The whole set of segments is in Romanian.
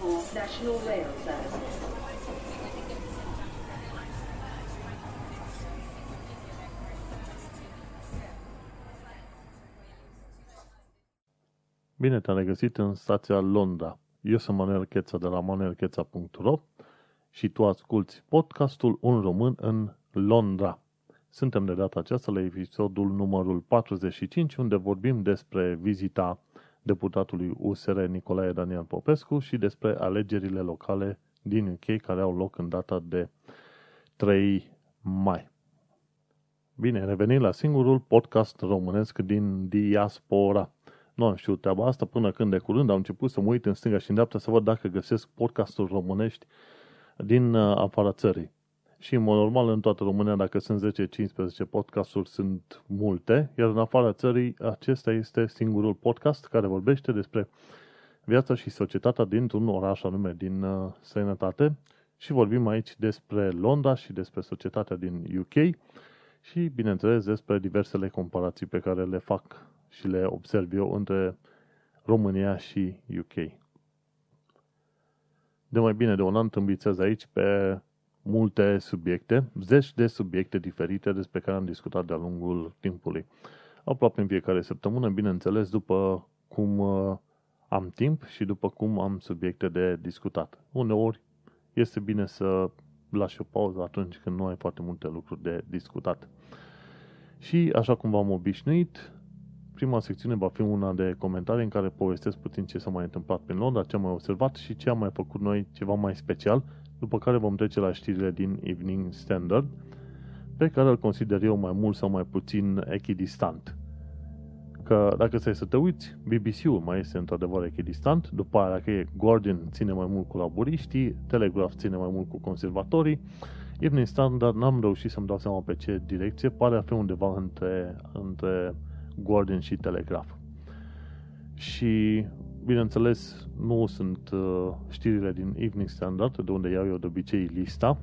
for National Rail Service. Bine te-am regăsit în stația Londra. Eu sunt Manuel Cheța de la manuelcheța.ro și tu asculti podcastul Un Român în Londra. Suntem de data aceasta la episodul numărul 45, unde vorbim despre vizita deputatului USR Nicolae Daniel Popescu și despre alegerile locale din UK care au loc în data de 3 mai. Bine, revenim la singurul podcast românesc din diaspora. Nu am știut treaba asta până când de curând am început să mă uit în stânga și în dreapta să văd dacă găsesc podcasturi românești din uh, afara țării. Și în mod normal în toată România, dacă sunt 10-15 podcasturi, sunt multe, iar în afara țării, acesta este singurul podcast care vorbește despre viața și societatea dintr-un oraș anume din uh, străinătate și vorbim aici despre Londra și despre societatea din UK și, bineînțeles, despre diversele comparații pe care le fac și le observ eu între România și UK. De mai bine de un an tâmbițez aici pe multe subiecte, zeci de subiecte diferite despre care am discutat de-a lungul timpului. Aproape în fiecare săptămână, bineînțeles, după cum uh, am timp și după cum am subiecte de discutat. Uneori este bine să lași o pauză atunci când nu ai foarte multe lucruri de discutat. Și așa cum v-am obișnuit, prima secțiune va fi una de comentarii în care povestesc puțin ce s-a mai întâmplat prin Londra, ce am mai observat și ce am mai făcut noi ceva mai special, după care vom trece la știrile din Evening Standard, pe care îl consider eu mai mult sau mai puțin echidistant. Că dacă stai să te uiți, BBC-ul mai este într-adevăr echidistant, după aia dacă e Guardian ține mai mult cu laburiștii, Telegraph ține mai mult cu conservatorii, Evening Standard n-am reușit să-mi dau seama pe ce direcție, pare a fi undeva între, între Guardian și Telegraph. Și, bineînțeles, nu sunt uh, știrile din Evening Standard, de unde iau eu de obicei lista,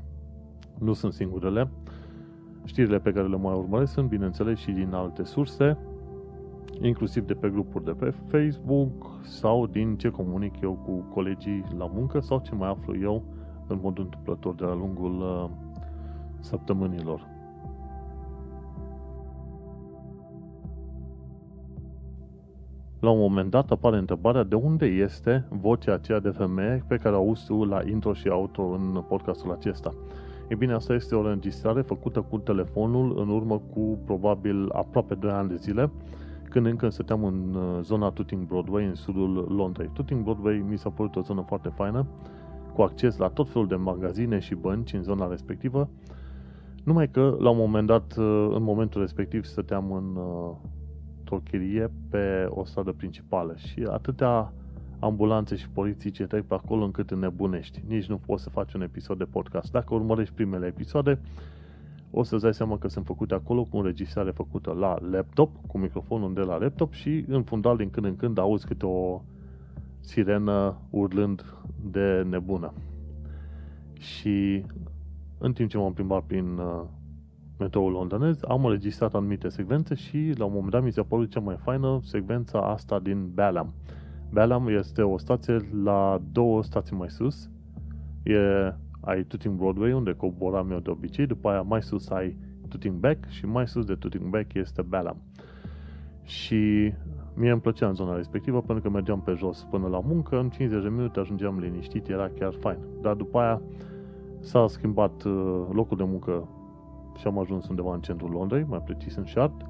nu sunt singurele. Știrile pe care le mai urmăresc sunt, bineînțeles, și din alte surse, inclusiv de pe grupuri de pe Facebook sau din ce comunic eu cu colegii la muncă sau ce mai aflu eu în mod întâmplător de-a lungul uh, săptămânilor. La un moment dat apare întrebarea de unde este vocea aceea de femeie pe care o auzi tu la intro și outro în podcastul acesta. E bine, asta este o înregistrare făcută cu telefonul în urmă cu probabil aproape 2 ani de zile, când încă stăteam în uh, zona Tooting Broadway, în sudul Londrei. Tooting Broadway mi s-a părut o zonă foarte faină, cu acces la tot felul de magazine și bănci în zona respectivă, numai că la un moment dat, uh, în momentul respectiv, stăteam în, uh, într-o chirie pe o stradă principală și atâtea ambulanțe și poliții ce trec pe acolo încât înnebunești. Nici nu poți să faci un episod de podcast. Dacă urmărești primele episoade, o să-ți dai seama că sunt făcute acolo cu înregistrare făcută la laptop, cu microfonul de la laptop și în fundal din când în când auzi câte o sirenă urlând de nebună. Și în timp ce m-am plimbat prin uh, metroul londonez, am înregistrat anumite secvențe și la un moment dat mi s-a părut cea mai faină secvența asta din Balham. Balham este o stație la două stații mai sus. E, ai Tooting Broadway, unde coboram eu de obicei, după aia mai sus ai Tooting Back și mai sus de Tooting Back este Balham. Și mie îmi plăcea în zona respectivă pentru că mergeam pe jos până la muncă, în 50 de minute ajungeam liniștit, era chiar fain. Dar după aia s-a schimbat uh, locul de muncă și am ajuns undeva în centrul Londrei, mai precis în Shard,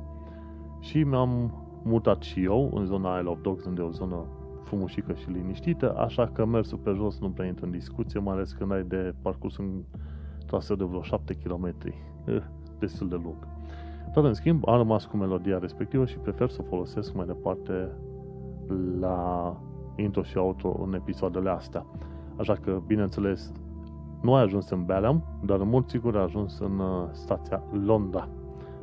și mi-am mutat și eu în zona Isle of Dogs, unde e o zonă frumușică și liniștită, așa că mersul pe jos nu prea intră în discuție, mai ales când ai de parcurs un traseu de vreo 7 km, eh, destul de lung. Dar în schimb, am rămas cu melodia respectivă și prefer să o folosesc mai departe la intro și outro în episoadele astea. Așa că, bineînțeles, nu ai ajuns în Balham, dar în mod sigur ai ajuns în uh, stația Londra.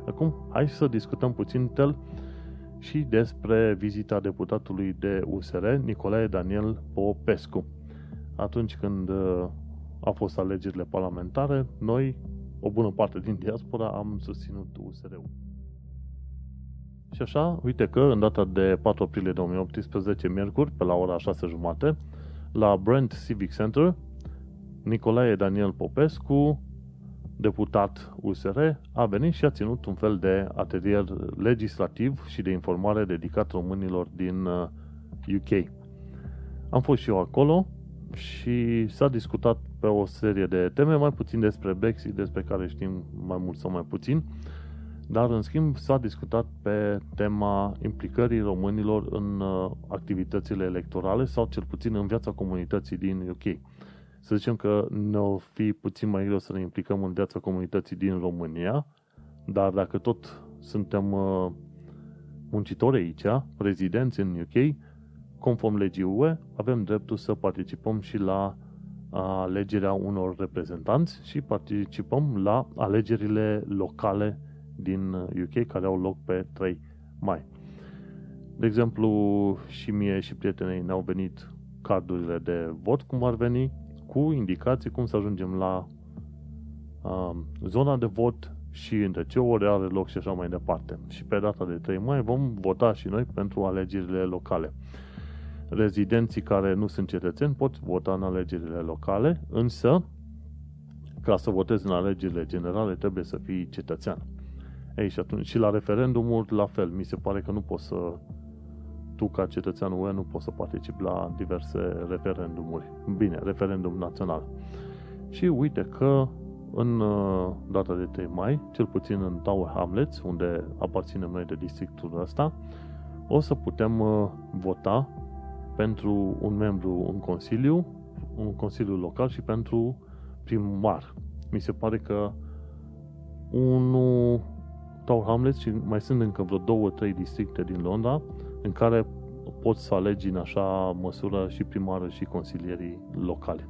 Acum, hai să discutăm puțin tel și despre vizita deputatului de USR, Nicolae Daniel Popescu. Atunci când uh, a fost alegerile parlamentare, noi, o bună parte din diaspora, am susținut USR-ul. Și așa, uite că în data de 4 aprilie 2018, miercuri, pe la ora 6 jumate, la Brent Civic Center, Nicolae Daniel Popescu, deputat USR, a venit și a ținut un fel de atelier legislativ și de informare dedicat românilor din UK. Uh, Am fost și eu acolo și s-a discutat pe o serie de teme, mai puțin despre Brexit, despre care știm mai mult sau mai puțin, dar în schimb s-a discutat pe tema implicării românilor în uh, activitățile electorale sau cel puțin în viața comunității din UK. Să zicem că ne o fi puțin mai greu să ne implicăm în viața comunității din România, dar dacă tot suntem uh, muncitori aici, rezidenți în UK, conform legii UE, avem dreptul să participăm și la alegerea unor reprezentanți și participăm la alegerile locale din UK care au loc pe 3 mai. De exemplu, și mie și prietenei ne-au venit cardurile de vot, cum ar veni, cu indicații cum să ajungem la uh, zona de vot și între ce ore are loc și așa mai departe. Și pe data de 3 mai vom vota și noi pentru alegerile locale. Rezidenții care nu sunt cetățeni pot vota în alegerile locale, însă ca să votezi în alegerile generale trebuie să fii cetățean. Ei, și atunci și la referendumuri la fel, mi se pare că nu poți să tu ca cetățean UE nu poți să participi la diverse referendumuri. Bine, referendum național. Și uite că în uh, data de 3 mai, cel puțin în Tower Hamlets, unde aparținem noi de districtul ăsta, o să putem uh, vota pentru un membru în consiliu, un consiliu local și pentru primar. Mi se pare că unul Tower Hamlets și mai sunt încă vreo două, trei districte din Londra în care poți să alegi în așa măsură și primară și consilierii locale.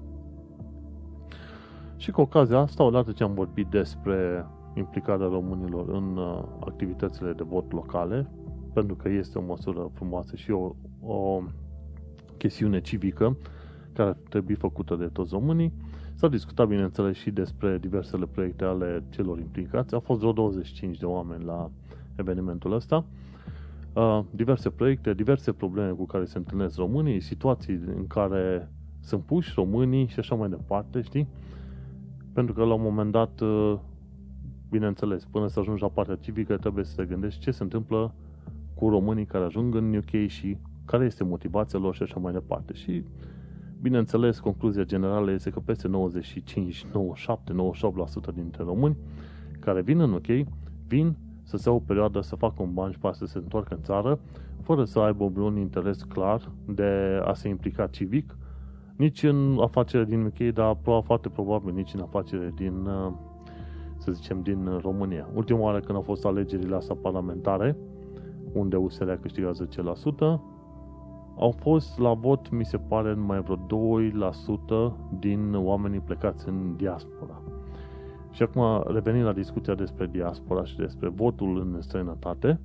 Și cu ocazia asta, odată ce am vorbit despre implicarea românilor în uh, activitățile de vot locale, pentru că este o măsură frumoasă și o, o chestiune civică care trebuie făcută de toți românii, s-a discutat, bineînțeles, și despre diversele proiecte ale celor implicați. Au fost vreo 25 de oameni la evenimentul ăsta Uh, diverse proiecte, diverse probleme cu care se întâlnesc românii, situații în care sunt puși românii și așa mai departe, știi? Pentru că la un moment dat, uh, bineînțeles, până să ajungi la partea civică, trebuie să te gândești ce se întâmplă cu românii care ajung în UK și care este motivația lor și așa mai departe. Și, bineînțeles, concluzia generală este că peste 95, 97, 98% dintre români care vin în UK, vin să se ia o perioadă să facă un ban și pe să se întoarcă în țară, fără să aibă un interes clar de a se implica civic, nici în afacere din UK, dar foarte probabil nici în afacere din, uh, să zicem, din România. Ultima oară când au fost alegerile astea parlamentare, unde USR a câștigat 10%, au fost la vot, mi se pare, mai vreo 2% din oamenii plecați în diaspora. Și acum, revenind la discuția despre diaspora și despre votul în străinătate,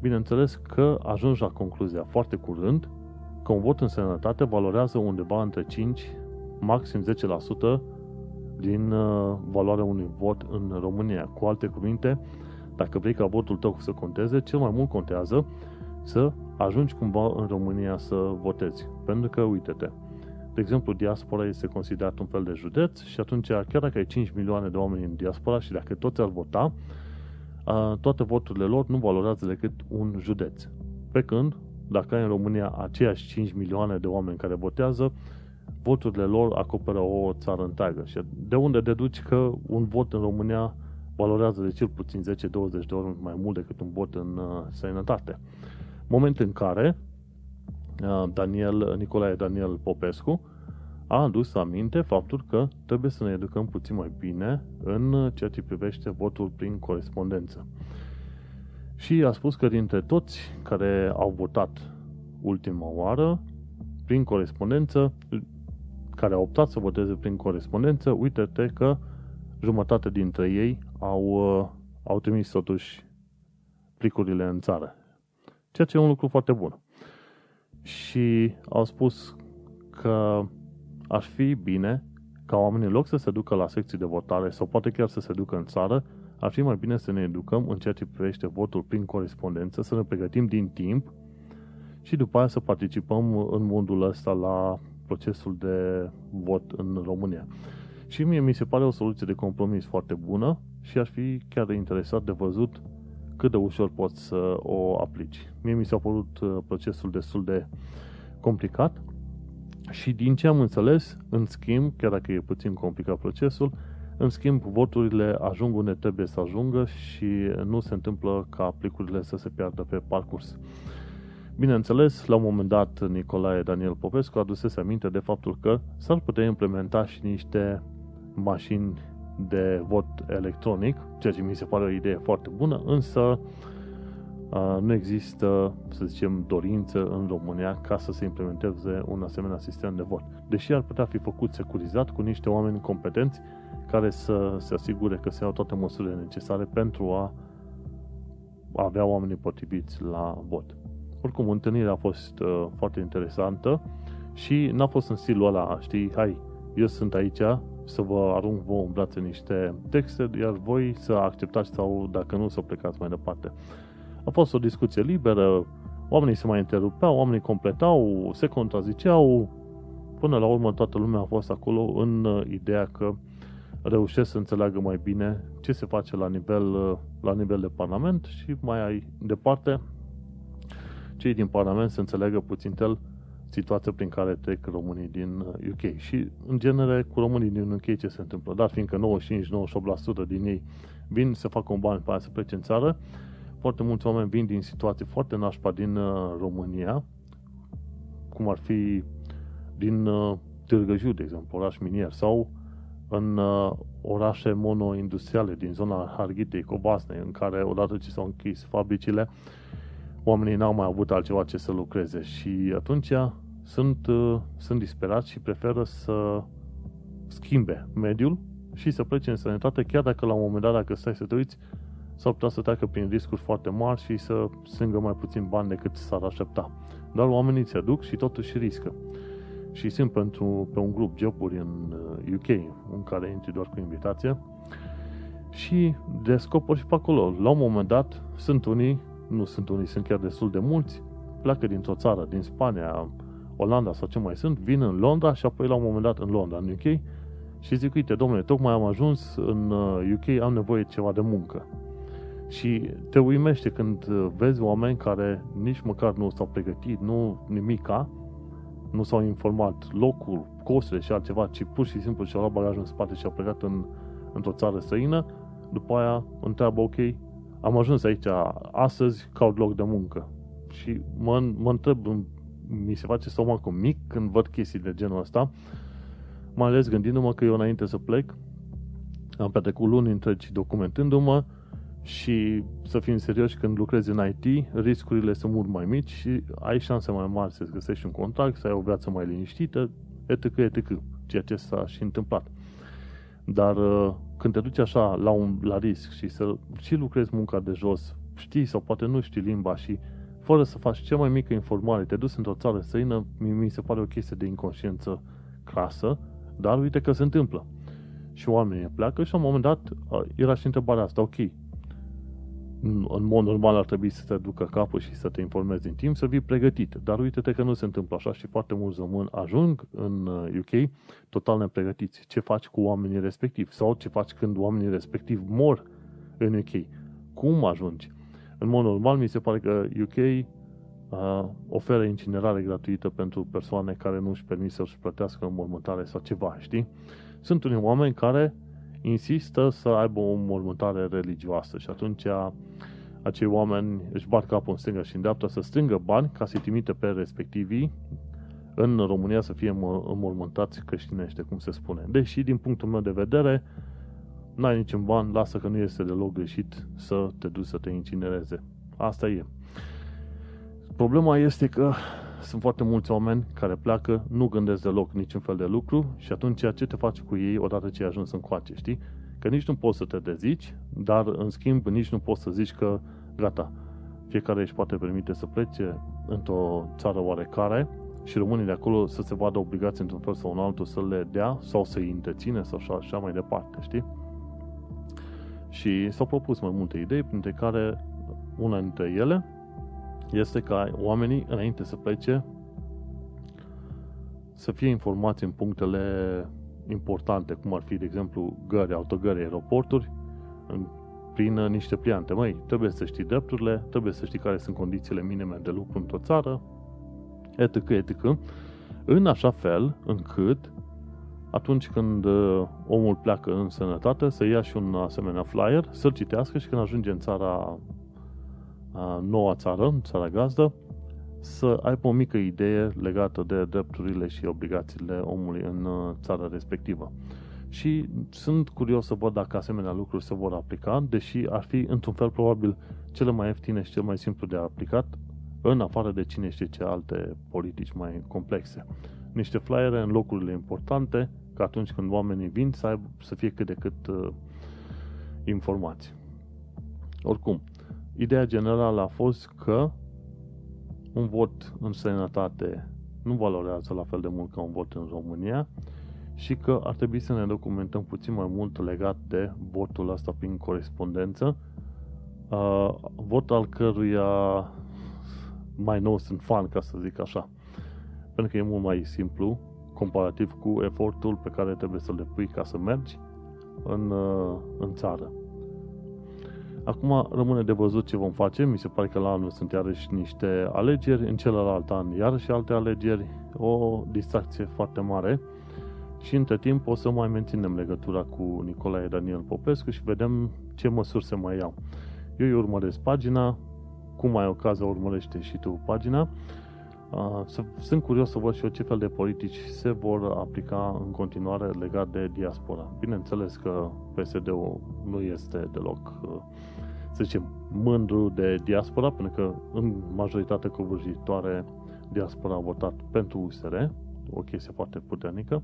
bineînțeles că ajungi la concluzia foarte curând că un vot în străinătate valorează undeva între 5, maxim 10% din uh, valoarea unui vot în România. Cu alte cuvinte, dacă vrei ca votul tău să conteze, cel mai mult contează să ajungi cumva în România să votezi. Pentru că, uite-te, de exemplu, diaspora este considerat un fel de județ și atunci, chiar dacă ai 5 milioane de oameni în diaspora și dacă toți ar vota, toate voturile lor nu valorează decât un județ. Pe când, dacă ai în România aceiași 5 milioane de oameni care votează, voturile lor acoperă o țară întreagă. Și de unde deduci că un vot în România valorează de cel puțin 10-20 de ori mai mult decât un vot în uh, sănătate. Moment în care Uh, Daniel, Nicolae Daniel Popescu, a adus aminte faptul că trebuie să ne educăm puțin mai bine în ceea ce privește votul prin corespondență. Și a spus că dintre toți care au votat ultima oară prin corespondență, care au optat să voteze prin corespondență, uite-te că jumătate dintre ei au, uh, au trimis totuși plicurile în țară. Ceea ce e un lucru foarte bun și au spus că ar fi bine ca oamenii, în loc să se ducă la secții de votare sau poate chiar să se ducă în țară, ar fi mai bine să ne educăm în ceea ce privește votul prin corespondență, să ne pregătim din timp și după aia să participăm în modul ăsta la procesul de vot în România. Și mie mi se pare o soluție de compromis foarte bună și aș fi chiar interesat de văzut cât de ușor poți să o aplici. Mie mi s-a părut uh, procesul destul de complicat și din ce am înțeles, în schimb, chiar dacă e puțin complicat procesul, în schimb, voturile ajung unde trebuie să ajungă și nu se întâmplă ca aplicurile să se piardă pe parcurs. Bineînțeles, la un moment dat, Nicolae Daniel Popescu adusese aminte de faptul că s-ar putea implementa și niște mașini de vot electronic, ceea ce mi se pare o idee foarte bună, însă nu există, să zicem, dorință în România ca să se implementeze un asemenea sistem de vot. Deși ar putea fi făcut securizat cu niște oameni competenți care să se asigure că se iau toate măsurile necesare pentru a avea oamenii potriviți la vot. Oricum, întâlnirea a fost uh, foarte interesantă și n-a fost în stilul ăla, știi, hai, eu sunt aici să vă arunc vouă în brațe niște texte, iar voi să acceptați sau, dacă nu, să plecați mai departe. A fost o discuție liberă, oamenii se mai întrerupeau, oamenii completau, se contraziceau, până la urmă toată lumea a fost acolo în uh, ideea că reușesc să înțeleagă mai bine ce se face la nivel, uh, la nivel de Parlament și mai ai departe cei din Parlament să înțeleagă puțin tel situația prin care trec românii din UK. Uh, și, în genere, cu românii din UK ce se întâmplă? Dar fiindcă 95-98% din ei vin să facă un bani pe aia să plece în țară, foarte mulți oameni vin din situații foarte nașpa din uh, România, cum ar fi din Târgă Jiu, de exemplu, oraș minier, sau în uh, orașe monoindustriale din zona Harghitei, Cobasnei, în care odată ce s-au închis fabricile, oamenii n-au mai avut altceva ce să lucreze și atunci sunt, uh, sunt disperați și preferă să schimbe mediul și să plece în sănătate, chiar dacă la un moment dat, dacă stai să te uiți, s-ar putea să treacă prin riscuri foarte mari și să strângă mai puțin bani decât s-ar aștepta. Dar oamenii se duc și totuși riscă și sunt pentru, pe un grup joburi în UK, uh, în care intri doar cu invitație și descoperi și pe acolo. La un moment dat, sunt unii, nu sunt unii, sunt chiar destul de mulți, pleacă dintr-o țară, din Spania, Olanda sau ce mai sunt, vin în Londra și apoi la un moment dat în Londra, în UK, și zic, uite, domnule, tocmai am ajuns în UK, uh, am nevoie de ceva de muncă. Și te uimește când uh, vezi oameni care nici măcar nu s-au pregătit, nu nimica, nu s-au informat locul, costurile și altceva, ci pur și simplu și-au luat bagajul în spate și au plecat în, într-o țară străină, după aia întreabă, ok, am ajuns aici astăzi, caut loc de muncă. Și mă, mă întreb, mi se face stomacul mic când văd chestii de genul ăsta, mai ales gândindu-mă că eu înainte să plec, am petrecut luni întregi documentându-mă, și să fim serioși, când lucrezi în IT, riscurile sunt mult mai mici și ai șanse mai mari să-ți găsești un contract, să ai o viață mai liniștită, etc., etc., ceea ce s-a și întâmplat. Dar uh, când te duci așa la, un, la risc și să și lucrezi munca de jos, știi sau poate nu știi limba și fără să faci cea mai mică informare, te duci într-o țară străină, mi se pare o chestie de inconștiență crasă, dar uite că se întâmplă. Și oamenii pleacă și la un moment dat uh, era și întrebarea asta, ok, în mod normal ar trebui să te ducă capul și să te informezi în timp, să vii pregătit. Dar uite-te că nu se întâmplă așa și foarte mulți români ajung în UK uh, total nepregătiți. Ce faci cu oamenii respectivi? Sau ce faci când oamenii respectivi mor în UK? Cum ajungi? În mod normal, mi se pare că UK uh, oferă incinerare gratuită pentru persoane care nu își permit să-și plătească înmormântare sau ceva, știi? Sunt unii oameni care insistă să aibă o mormântare religioasă și atunci acei oameni își bat capul în stânga și în dreapta să strângă bani ca să-i trimite pe respectivii în România să fie înmormântați creștinește, cum se spune. Deși, din punctul meu de vedere, n-ai niciun ban, lasă că nu este deloc greșit să te duci să te incinereze. Asta e. Problema este că sunt foarte mulți oameni care pleacă, nu gândesc deloc niciun fel de lucru și atunci ce te faci cu ei odată ce ai ajuns în coace, știi? Că nici nu poți să te dezici, dar în schimb nici nu poți să zici că gata, fiecare își poate permite să plece într-o țară oarecare și românii de acolo să se vadă obligați într-un fel sau în altul să le dea sau să îi întreține sau așa, așa mai departe, știi? Și s-au propus mai multe idei, printre care una dintre ele este ca oamenii, înainte să plece, să fie informații în punctele importante, cum ar fi, de exemplu, gări, autogări, aeroporturi, în, prin uh, niște pliante. Măi, trebuie să știi drepturile, trebuie să știi care sunt condițiile minime de lucru într-o țară, etc., etc., în așa fel încât atunci când uh, omul pleacă în sănătate, să ia și un asemenea flyer, să-l citească și când ajunge în țara, noua țară, în țara gazdă, să aibă o mică idee legată de drepturile și obligațiile omului în uh, țara respectivă. Și sunt curios să văd dacă asemenea lucruri se vor aplica, deși ar fi într-un fel probabil cele mai ieftine și cel mai simplu de aplicat, în afară de cine știe ce alte politici mai complexe. Niște flyere în locurile importante, ca atunci când oamenii vin să, aibă, să fie cât de cât uh, informați. Oricum, ideea generală a fost că un vot în sănătate nu valorează la fel de mult ca un vot în România și că ar trebui să ne documentăm puțin mai mult legat de votul ăsta prin corespondență, uh, vot al căruia mai nou sunt fan, ca să zic așa. Pentru că e mult mai simplu, comparativ cu efortul pe care trebuie să-l depui ca să mergi în, uh, în țară. Acum rămâne de văzut ce vom face. Mi se pare că la anul sunt iarăși niște alegeri, în celălalt an iarăși alte alegeri, o distracție foarte mare și între timp o să mai menținem legătura cu Nicolae Daniel Popescu și vedem ce măsuri se mai iau. Eu îi urmăresc pagina, cum ai ocazia urmărește și tu pagina. Sunt curios să văd și eu ce fel de politici se vor aplica în continuare legat de diaspora. Bineînțeles că PSD-ul nu este deloc să zicem, mândru de diaspora, pentru că în majoritatea covârșitoare diaspora a votat pentru USR, o chestie foarte puternică.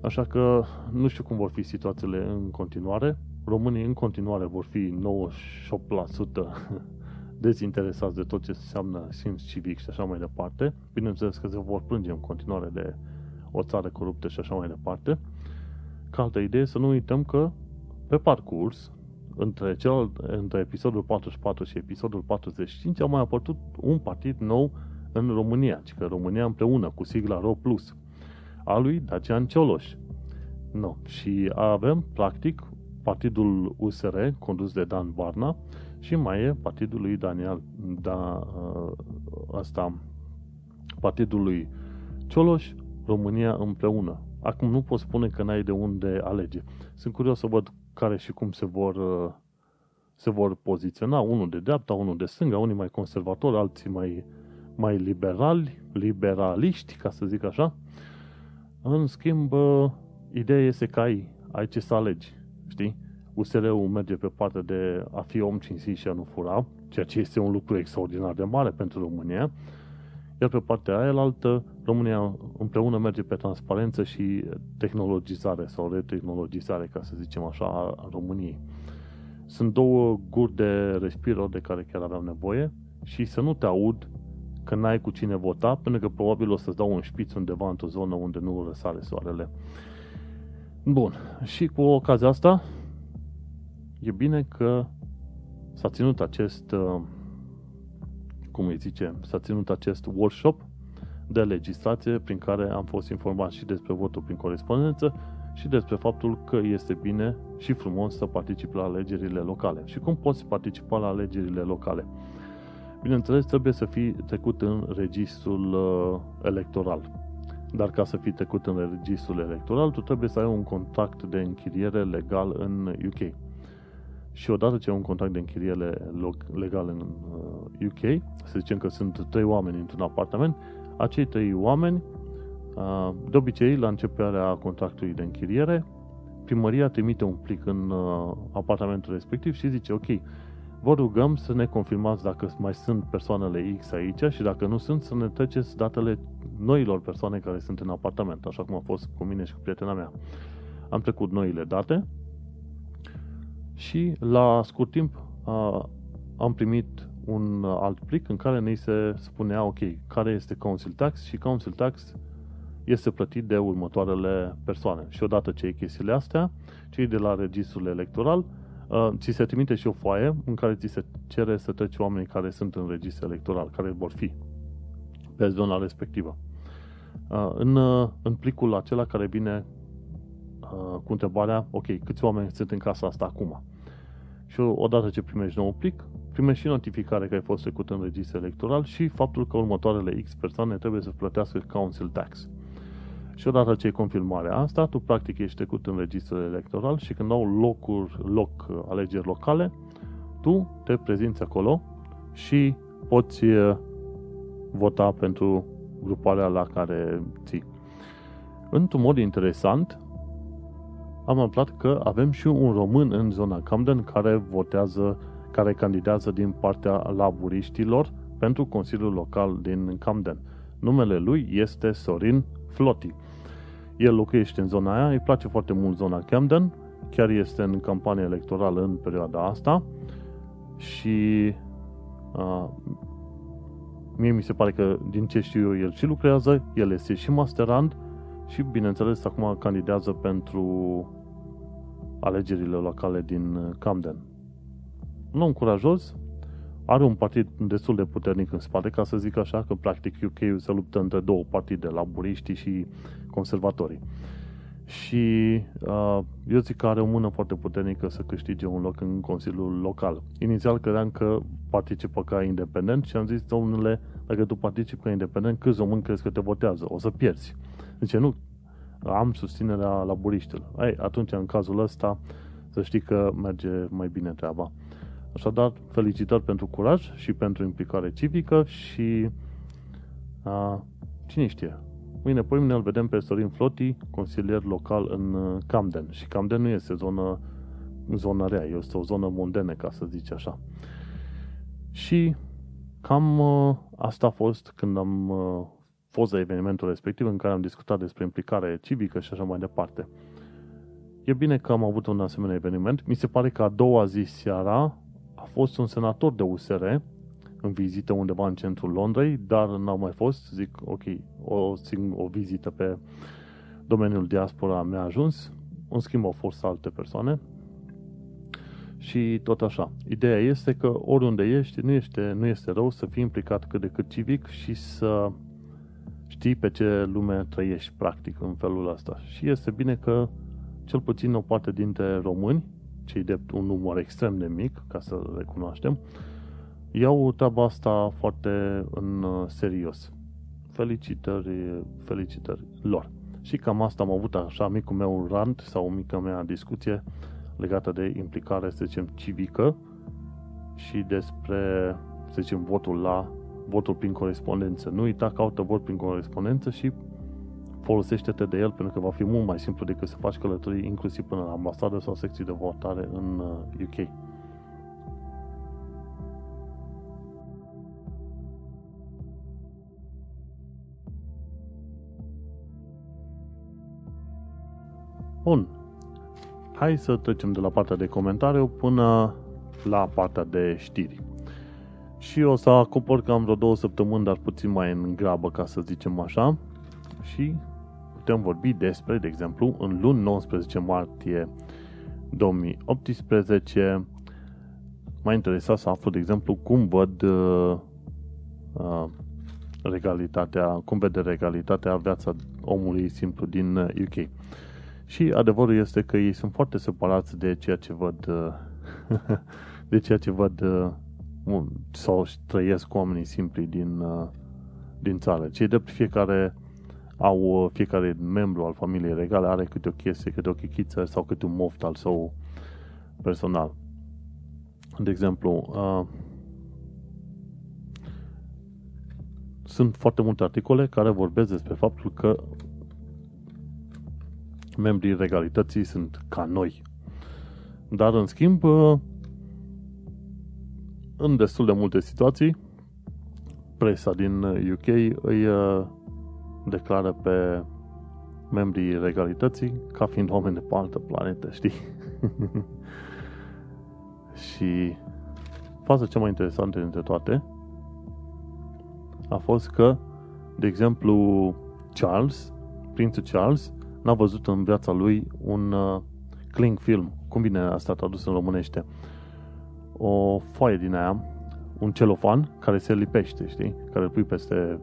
Așa că nu știu cum vor fi situațiile în continuare. Românii în continuare vor fi 98% dezinteresați de tot ce înseamnă simț civic și așa mai departe. Bineînțeles că se vor plânge în continuare de o țară coruptă și așa mai departe. Ca altă idee, să nu uităm că pe parcurs, între, cel, între episodul 44 și episodul 45 a mai apărut un partid nou în România, ci că România împreună cu sigla RO+, a lui Dacian Cioloș. No. Și avem, practic, partidul USR, condus de Dan Barna, și mai e partidul lui Daniel, da, asta, partidul lui Cioloș, România împreună. Acum nu pot spune că n-ai de unde alege. Sunt curios să văd care și cum se vor, uh, se vor poziționa, unul de dreapta, unul de stânga, unii mai conservatori, alții mai, mai liberali, liberaliști, ca să zic așa. În schimb, uh, ideea este că ai, ai ce să alegi, știi? USR-ul merge pe partea de a fi om cinstit și a nu fura, ceea ce este un lucru extraordinar de mare pentru România, iar pe partea aia altă, România împreună merge pe transparență și tehnologizare sau retehnologizare, ca să zicem așa, a României. Sunt două guri de respiro de care chiar aveam nevoie și să nu te aud că n-ai cu cine vota, pentru că probabil o să-ți dau un șpiț undeva într-o zonă unde nu răsare soarele. Bun, și cu ocazia asta, e bine că s-a ținut acest uh, cum îi zice, s-a ținut acest workshop de legislație prin care am fost informat și despre votul prin corespondență și despre faptul că este bine și frumos să participi la alegerile locale. Și cum poți participa la alegerile locale? Bineînțeles, trebuie să fii trecut în registrul uh, electoral. Dar ca să fii trecut în registrul electoral, tu trebuie să ai un contract de închiriere legal în UK. Și odată ce ai un contract de închiriere legal în UK, uh, să zicem că sunt trei oameni într-un apartament, acei trei oameni, uh, de obicei, la începerea contractului de închiriere, primăria trimite un plic în uh, apartamentul respectiv și zice, ok, vă rugăm să ne confirmați dacă mai sunt persoanele X aici și dacă nu sunt, să ne treceți datele noilor persoane care sunt în apartament, așa cum a fost cu mine și cu prietena mea. Am trecut noile date, și la scurt timp a, am primit un alt plic în care ne se spunea, ok, care este council tax și council tax este plătit de următoarele persoane. Și odată ce ai chestiile astea, cei de la registrul electoral, uh, ți se trimite și o foaie în care ți se cere să treci oamenii care sunt în registrul electoral, care vor fi pe zona respectivă. Uh, în, uh, în plicul acela care vine uh, cu întrebarea, ok, câți oameni sunt în casa asta acum? Și odată ce primești nou plic, primești și notificare că ai fost trecut în registru electoral și faptul că următoarele X persoane trebuie să plătească council tax. Și odată ce ai confirmarea asta, tu practic ești trecut în registrul electoral și când au locuri, loc alegeri locale, tu te prezinți acolo și poți vota pentru gruparea la care ții. Într-un mod interesant, am aflat că avem și un român în zona Camden care votează, care candidează din partea laburiștilor pentru Consiliul Local din Camden. Numele lui este Sorin Floti. El locuiește în zona aia, îi place foarte mult zona Camden, chiar este în campanie electorală în perioada asta și uh, mie mi se pare că din ce știu eu, el și lucrează, el este și masterand și bineînțeles acum candidează pentru alegerile locale din uh, Camden. Un om curajos, are un partid destul de puternic în spate, ca să zic așa, că practic UK se luptă între două partide, laburiștii și conservatorii. Și uh, eu zic că are o mână foarte puternică să câștige un loc în Consiliul Local. Inițial credeam că participă ca independent și am zis, domnule, dacă tu participi ca independent, câți români crezi că te votează? O să pierzi. Zice, nu, am susținerea laburiștilor. Ei, atunci, în cazul ăsta, să știi că merge mai bine treaba. Așadar, felicitări pentru curaj și pentru implicare civică și a, cine știe, mâine, pe mine îl vedem pe Sorin Floti, consilier local în uh, Camden. Și Camden nu este zonă, zonă rea, este o zonă mondenă, ca să zici așa. Și cam uh, asta a fost când am uh, fost la evenimentul respectiv în care am discutat despre implicare civică și așa mai departe. E bine că am avut un asemenea eveniment. Mi se pare că a doua zi seara a fost un senator de USR în vizită undeva în centrul Londrei, dar n-au mai fost. Zic, ok, o, o vizită pe domeniul diaspora mi-a ajuns. În schimb, au fost alte persoane. Și tot așa. Ideea este că oriunde ești, nu este, nu este rău să fii implicat cât de cât civic și să știi pe ce lume trăiești, practic, în felul ăsta. Și este bine că cel puțin o parte dintre români, cei de un număr extrem de mic, ca să recunoaștem, iau treaba asta foarte în uh, serios. Felicitări, felicitări lor. Și cam asta am avut așa micul meu rant sau mica mea discuție legată de implicare, să zicem, civică și despre, să zicem, votul la votul prin corespondență. Nu uita, caută vot prin corespondență și folosește-te de el pentru că va fi mult mai simplu decât să faci călătorii inclusiv până la ambasadă sau secții de votare în UK. Uh, Bun. Hai să trecem de la partea de comentariu până la partea de știri. Și o să acopăr cam vreo două săptămâni, dar puțin mai în grabă, ca să zicem așa. Și putem vorbi despre, de exemplu, în luni 19 martie 2018, m-a interesat să aflu, de exemplu, cum văd uh, uh, regalitatea, cum vede regalitatea viața omului simplu din UK. Uh, și adevărul este că ei sunt foarte separați de ceea ce văd de ceea ce văd sau trăiesc oamenii simpli din, din țară. Cei de fiecare au, fiecare membru al familiei regale are câte o chestie, câte o chichiță sau câte un moft al său personal. De exemplu, uh, sunt foarte multe articole care vorbesc despre faptul că membrii regalității sunt ca noi. Dar, în schimb, în destul de multe situații, presa din UK îi uh, declară pe membrii regalității ca fiind oameni de pe altă planetă, știi? și faza cea mai interesantă dintre toate a fost că, de exemplu, Charles, prințul Charles, n-a văzut în viața lui un uh, cling film. Cum vine asta tradus în românește? O foaie din aia, un celofan care se lipește, știi? Care îl pui peste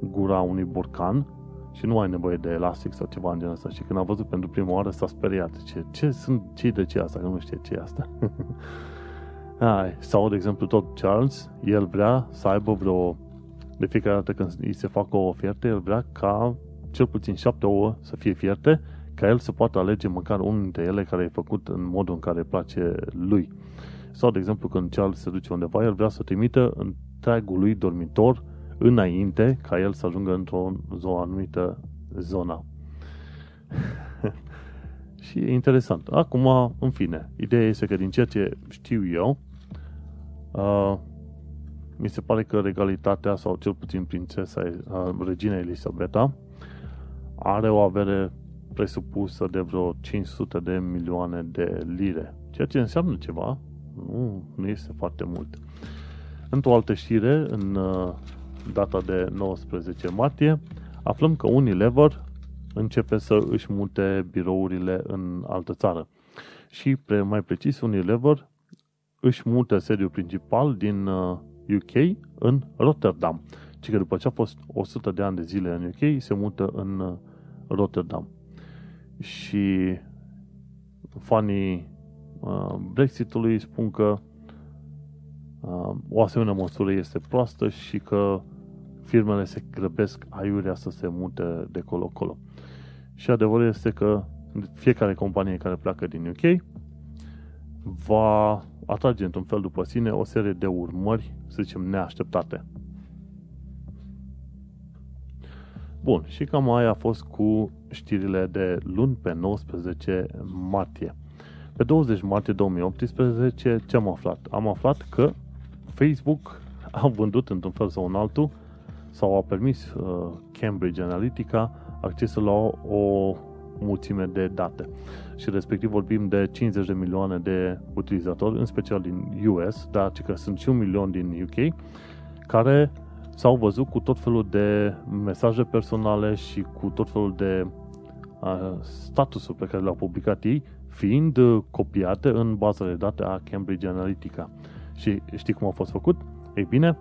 gura unui borcan și nu ai nevoie de elastic sau ceva în genul ăsta. Și când a văzut pentru prima oară s-a speriat. Ce, ce sunt cei de ce asta? Că nu știe ce e asta. Hai. Sau, de exemplu, tot Charles, el vrea să aibă vreo de fiecare dată când îi se facă o ofertă, el vrea ca cel puțin șapte ouă să fie fierte, ca el să poată alege măcar unul dintre ele care e făcut în modul în care place lui. Sau, de exemplu, când Charles se duce undeva, el vrea să trimită întregul lui dormitor înainte ca el să ajungă într-o zonă anumită zona. și e interesant. Acum, în fine, ideea este că din ceea ce știu eu, uh, mi se pare că regalitatea, sau cel puțin prințesa, uh, regina Elisabeta, are o avere presupusă de vreo 500 de milioane de lire, ceea ce înseamnă ceva, nu, nu este foarte mult. Într-o altă știre, în uh, data de 19 martie, aflăm că Unilever începe să își mute birourile în altă țară. Și, mai precis, Unilever își mută sediul principal din UK uh, în Rotterdam. Ci că după ce a fost 100 de ani de zile în UK, se mută în uh, Rotterdam. Și fanii uh, Brexitului spun că o asemenea măsură este proastă și că firmele se grăbesc aiurea să se mute de colo-colo. Și adevărul este că fiecare companie care pleacă din UK va atrage într-un fel după sine o serie de urmări, să zicem, neașteptate. Bun, și cam aia a fost cu știrile de luni pe 19 martie. Pe 20 martie 2018, ce am aflat? Am aflat că Facebook a vândut într-un fel sau un altul sau a permis uh, Cambridge Analytica accesul la o, o mulțime de date. Și respectiv vorbim de 50 de milioane de utilizatori, în special din US, dar că sunt și un milion din UK, care s-au văzut cu tot felul de mesaje personale și cu tot felul de uh, statusuri pe care le-au publicat ei, fiind uh, copiate în baza de date a Cambridge Analytica. Și știi cum a fost făcut? Ei bine,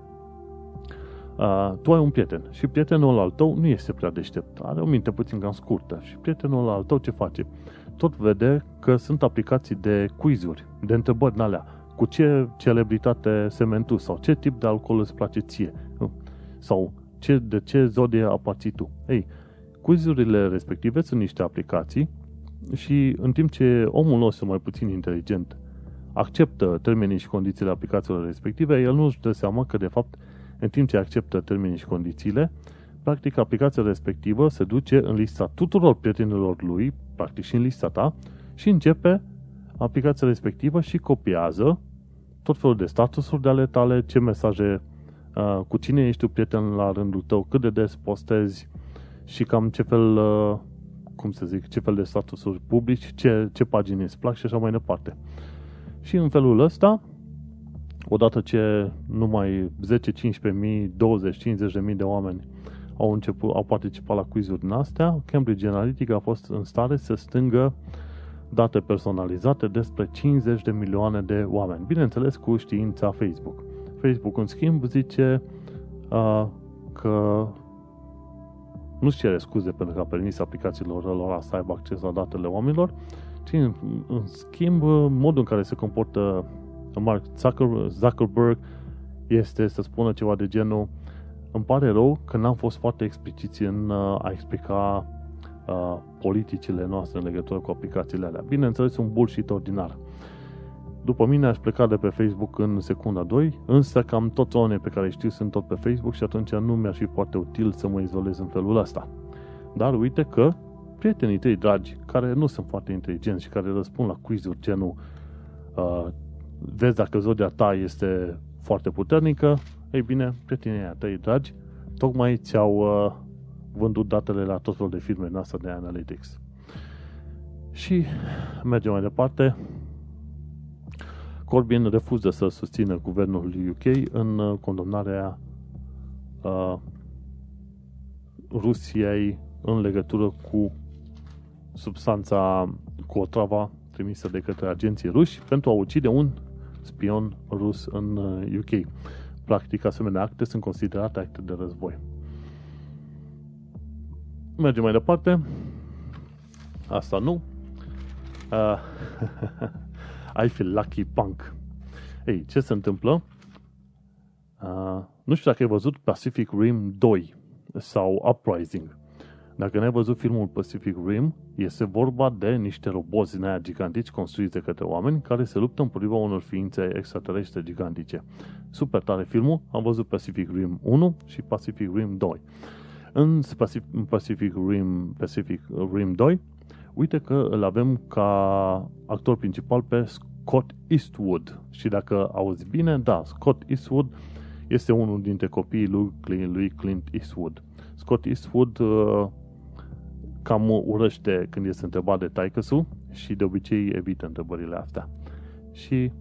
uh, tu ai un prieten și prietenul al tău nu este prea deștept, are o minte puțin cam scurtă și prietenul al tău ce face? Tot vede că sunt aplicații de quizuri, de întrebări în alea, cu ce celebritate sementu sau ce tip de alcool îți place ție sau ce, de ce zodie aparții tu. Ei, quizurile respective sunt niște aplicații și în timp ce omul nostru mai puțin inteligent acceptă termenii și condițiile aplicațiilor respective, el nu își dă seama că de fapt în timp ce acceptă termenii și condițiile, practic aplicația respectivă se duce în lista tuturor prietenilor lui, practic și în lista ta, și începe aplicația respectivă și copiază tot felul de statusuri de ale tale, ce mesaje, uh, cu cine ești tu prieten la rândul tău, cât de des postezi și cam ce fel, uh, cum să zic, ce fel de statusuri publici, ce, ce pagini îți plac și așa mai departe. Și în felul ăsta, odată ce numai 10, 15 mii, 20, 50 de mii de oameni au, început, au participat la quizuri din astea, Cambridge Analytica a fost în stare să stângă date personalizate despre 50 de milioane de oameni. Bineînțeles, cu știința Facebook. Facebook, în schimb, zice uh, că nu-și cere scuze pentru că a permis aplicațiilor lor să aibă acces la datele oamenilor, ci, în, în schimb, modul în care se comportă Mark Zuckerberg este să spună ceva de genul îmi pare rău că n-am fost foarte expliciți în uh, a explica uh, politicile noastre în legătură cu aplicațiile alea. Bineînțeles, un bullshit ordinar. După mine aș pleca de pe Facebook în secunda 2, însă cam toți oamenii pe care știu sunt tot pe Facebook și atunci nu mi-ar fi foarte util să mă izolez în felul ăsta. Dar uite că prietenii tăi dragi, care nu sunt foarte inteligenți și care răspund la quizuri genul uh, vezi dacă zodia ta este foarte puternică, ei bine, prietenii tăi dragi, tocmai ți-au uh, vândut datele la tot felul de firme noastre de analytics. Și mergem mai departe. Corbyn refuză să susțină guvernul UK în uh, condamnarea uh, Rusiei în legătură cu substanța cu otrava trimisă de către agenții ruși pentru a ucide un spion rus în UK. Uh, Practic, asemenea acte sunt considerate acte de război. mergem mai departe. Asta nu. Uh, I feel lucky punk. Ei, ce se întâmplă? Uh, nu știu dacă ai văzut Pacific Rim 2 sau Uprising. Dacă n-ai văzut filmul Pacific Rim, este vorba de niște roboți din aia gigantici construiți de către oameni care se luptă împotriva unor ființe extraterestre gigantice. Super tare filmul, am văzut Pacific Rim 1 și Pacific Rim 2. În Pacific Rim, Pacific Rim 2, uite că îl avem ca actor principal pe Scott Eastwood. Și dacă auzi bine, da, Scott Eastwood este unul dintre copiii lui, lui Clint Eastwood. Scott Eastwood uh, cam urăște când este întrebat de taică și de obicei evită întrebările astea. Și,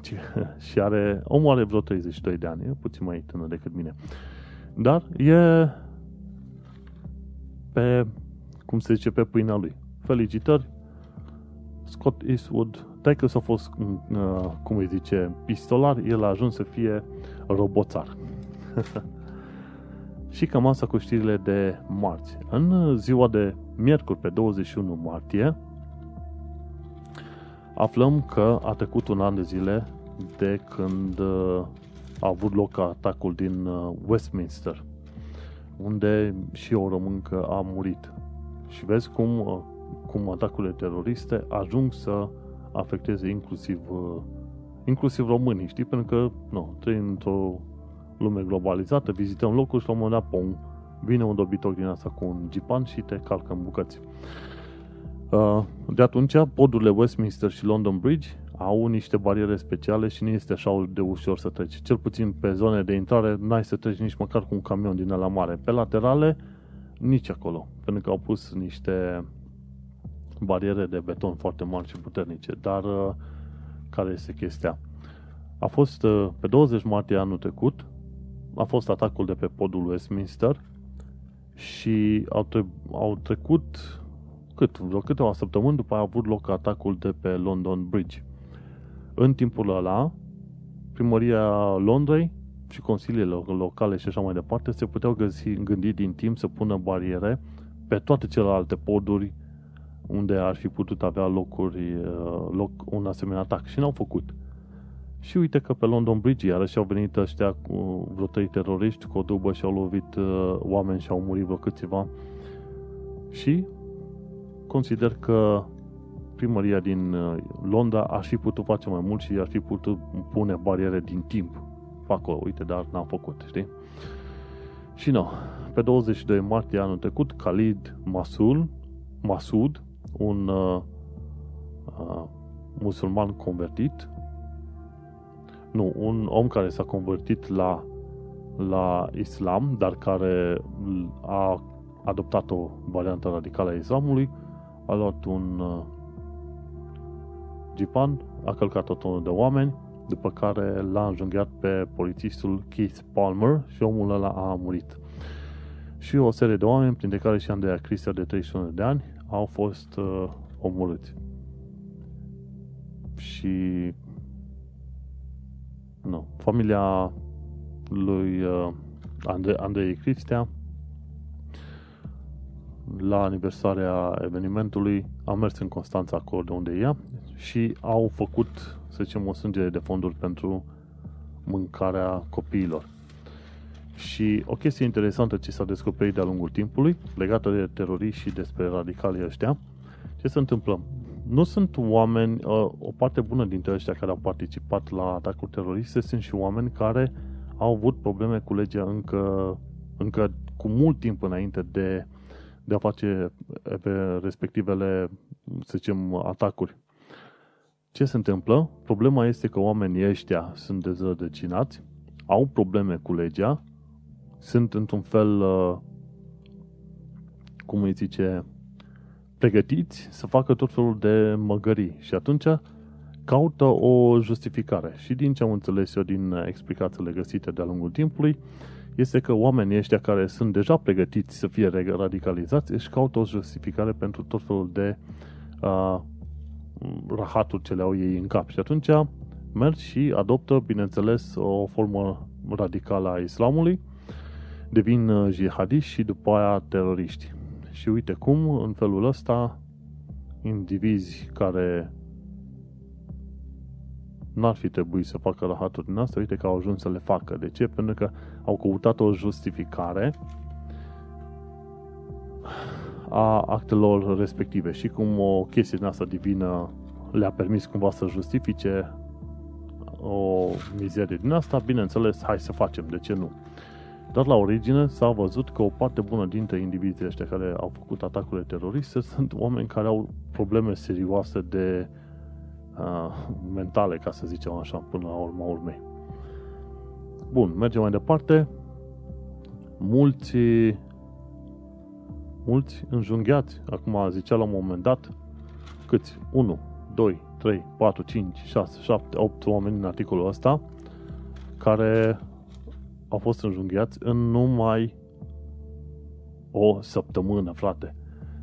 și are, omul are vreo 32 de ani, e puțin mai tânăr decât mine. Dar e pe, cum se zice, pe pâinea lui. Felicitări! Scott Eastwood, taică s-a fost, uh, cum îi zice, pistolar, el a ajuns să fie roboțar. și cam asta cu știrile de marți. În ziua de miercuri, pe 21 martie, aflăm că a trecut un an de zile de când uh, a avut loc atacul din uh, Westminster, unde și o româncă a murit. Și vezi cum, uh, cum atacurile teroriste ajung să afecteze inclusiv, inclusiv românii, știi? Pentru că, nu, trăim într-o lume globalizată, vizităm locuri și la un moment dat, pom, vine un dobitoc din asta cu un gipan și te calcă în bucăți. Uh, de atunci, podurile Westminster și London Bridge au niște bariere speciale și nu este așa de ușor să treci. Cel puțin pe zone de intrare n-ai să treci nici măcar cu un camion din la mare. Pe laterale, nici acolo, pentru că au pus niște bariere de beton foarte mari și puternice. Dar uh, care este chestia? A fost uh, pe 20 martie anul trecut, a fost atacul de pe podul Westminster și au, tre- au trecut cât, vreo câteva săptămâni după a avut loc atacul de pe London Bridge. În timpul ăla, primăria Londrei și consiliile locale și așa mai departe se puteau găsi, gândi din timp să pună bariere pe toate celelalte poduri unde ar fi putut avea locuri, uh, loc un asemenea atac și n-au făcut. Și uite că pe London Bridge iarăși au venit ăștia cu vreo trei teroriști cu o dubă și au lovit uh, oameni și au murit vreo câțiva. Și consider că primăria din uh, Londra ar fi putut face mai mult și ar fi putut pune bariere din timp acolo, uite, dar n-a făcut, știi? Și nu, pe 22 martie anul trecut, Khalid Masul, Masud, un uh, uh, musulman convertit, nu, un om care s-a convertit la, la islam, dar care a adoptat o variantă radicală a islamului, a luat un uh, gipan, a călcat o tonă de oameni, după care l-a înjunghiat pe polițistul Keith Palmer și omul ăla a murit. Și o serie de oameni, printre care și Andrea Christian de 31 de ani, au fost uh, omorâți. Și nu. Familia lui uh, Andrei, Andrei Cristea la aniversarea evenimentului a mers în Constanța acolo de unde e ea și au făcut, să zicem, o sângere de fonduri pentru mâncarea copiilor. Și o chestie interesantă ce s-a descoperit de-a lungul timpului, legată de teroriști și despre radicalii ăștia, ce se întâmplă? nu sunt oameni, uh, o parte bună dintre ăștia care au participat la atacuri teroriste sunt și oameni care au avut probleme cu legea încă, încă cu mult timp înainte de, de a face respectivele, să zicem, atacuri. Ce se întâmplă? Problema este că oamenii ăștia sunt dezrădăcinați, au probleme cu legea, sunt într-un fel, uh, cum îi zice, pregătiți să facă tot felul de măgării și atunci caută o justificare. Și din ce am înțeles eu din explicațiile găsite de-a lungul timpului, este că oamenii ăștia care sunt deja pregătiți să fie radicalizați își caută o justificare pentru tot felul de uh, rahaturi ce le au ei în cap. Și atunci merg și adoptă, bineînțeles, o formă radicală a islamului, devin uh, jihadiști și după aia teroriști. Și uite cum, în felul ăsta, indivizi care n-ar fi trebuit să facă rahaturi din asta, uite că au ajuns să le facă. De ce? Pentru că au căutat o justificare a actelor respective și cum o chestie din asta divină le-a permis cumva să justifice o mizerie din asta, bineînțeles, hai să facem, de ce nu? Dar la origine s-a văzut că o parte bună dintre indivizii ăștia care au făcut atacurile teroriste sunt oameni care au probleme serioase de uh, mentale, ca să zicem așa, până la urma urmei. Bun, mergem mai departe. Mulți mulți înjunghiați, acum zicea la un moment dat, câți? 1, 2, 3, 4, 5, 6, 7, 8 oameni în articolul ăsta, care au fost înjunghiați în numai o săptămână, frate.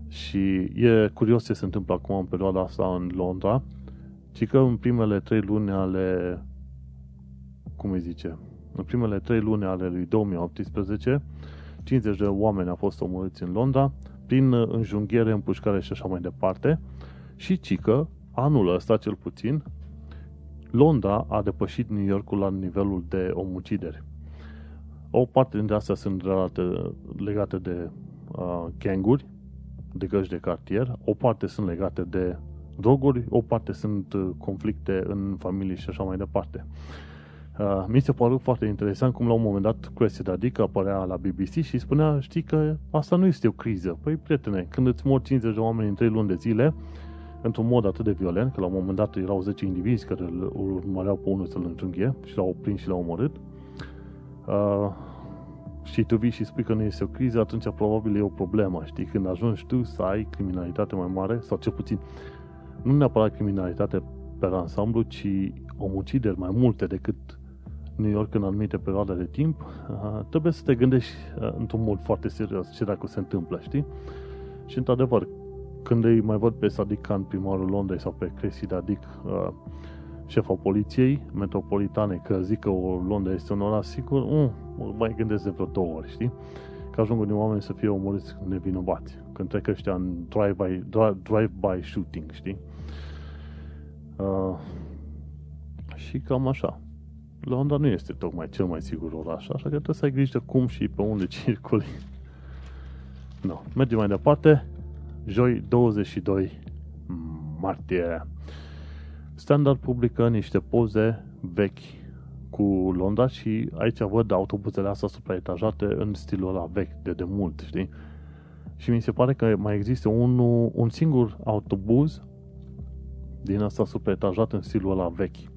Și e curios ce se întâmplă acum în perioada asta în Londra, ci că în primele trei luni ale, cum îi zice, în primele trei luni ale lui 2018, 50 de oameni au fost omorâți în Londra, prin înjunghiere, împușcare și așa mai departe, și cică, anul ăsta cel puțin, Londra a depășit New Yorkul la nivelul de omucideri. O parte dintre astea sunt relate, legate de uh, ganguri, de găși de cartier, o parte sunt legate de droguri, o parte sunt uh, conflicte în familie și așa mai departe. Uh, mi se pare foarte interesant cum la un moment dat Cressida Dick apărea la BBC și spunea, știi că asta nu este o criză. Păi, prietene, când îți mor 50 de oameni în 3 luni de zile, într-un mod atât de violent, că la un moment dat erau 10 indivizi care îl urmăreau pe unul să-l înjunghie și l-au prins și l-au omorât, uh, și tu vii și spui că nu este o criză, atunci probabil e o problemă, știi? Când ajungi tu să ai criminalitate mai mare, sau cel puțin, nu neapărat criminalitate pe ansamblu, ci omucideri mai multe decât New York în anumite perioade de timp, uh, trebuie să te gândești uh, într-un mod foarte serios ce dacă se întâmplă, știi? Și într-adevăr, când îi mai văd pe Sadiq Khan, primarul Londrei, sau pe Cressida Dick, uh, șefa poliției metropolitane, că zic că o Londra este un oraș sigur, um, mă mai gândesc de vreo două ori, știi? Că ajung unii oameni să fie omorâți nevinovați. Când trec ăștia în drive-by, drive-by shooting, știi? Uh, și cam așa. Londra nu este tocmai cel mai sigur oraș, așa că trebuie să ai grijă cum și pe unde circuli. No. Mergem mai departe. Joi 22 martie. Standard publică niște poze vechi cu Londra și aici văd autobuzele astea supraetajate în stilul ăla vechi de demult, știi? Și mi se pare că mai există un, un singur autobuz din asta supraetajat în stilul ăla vechi.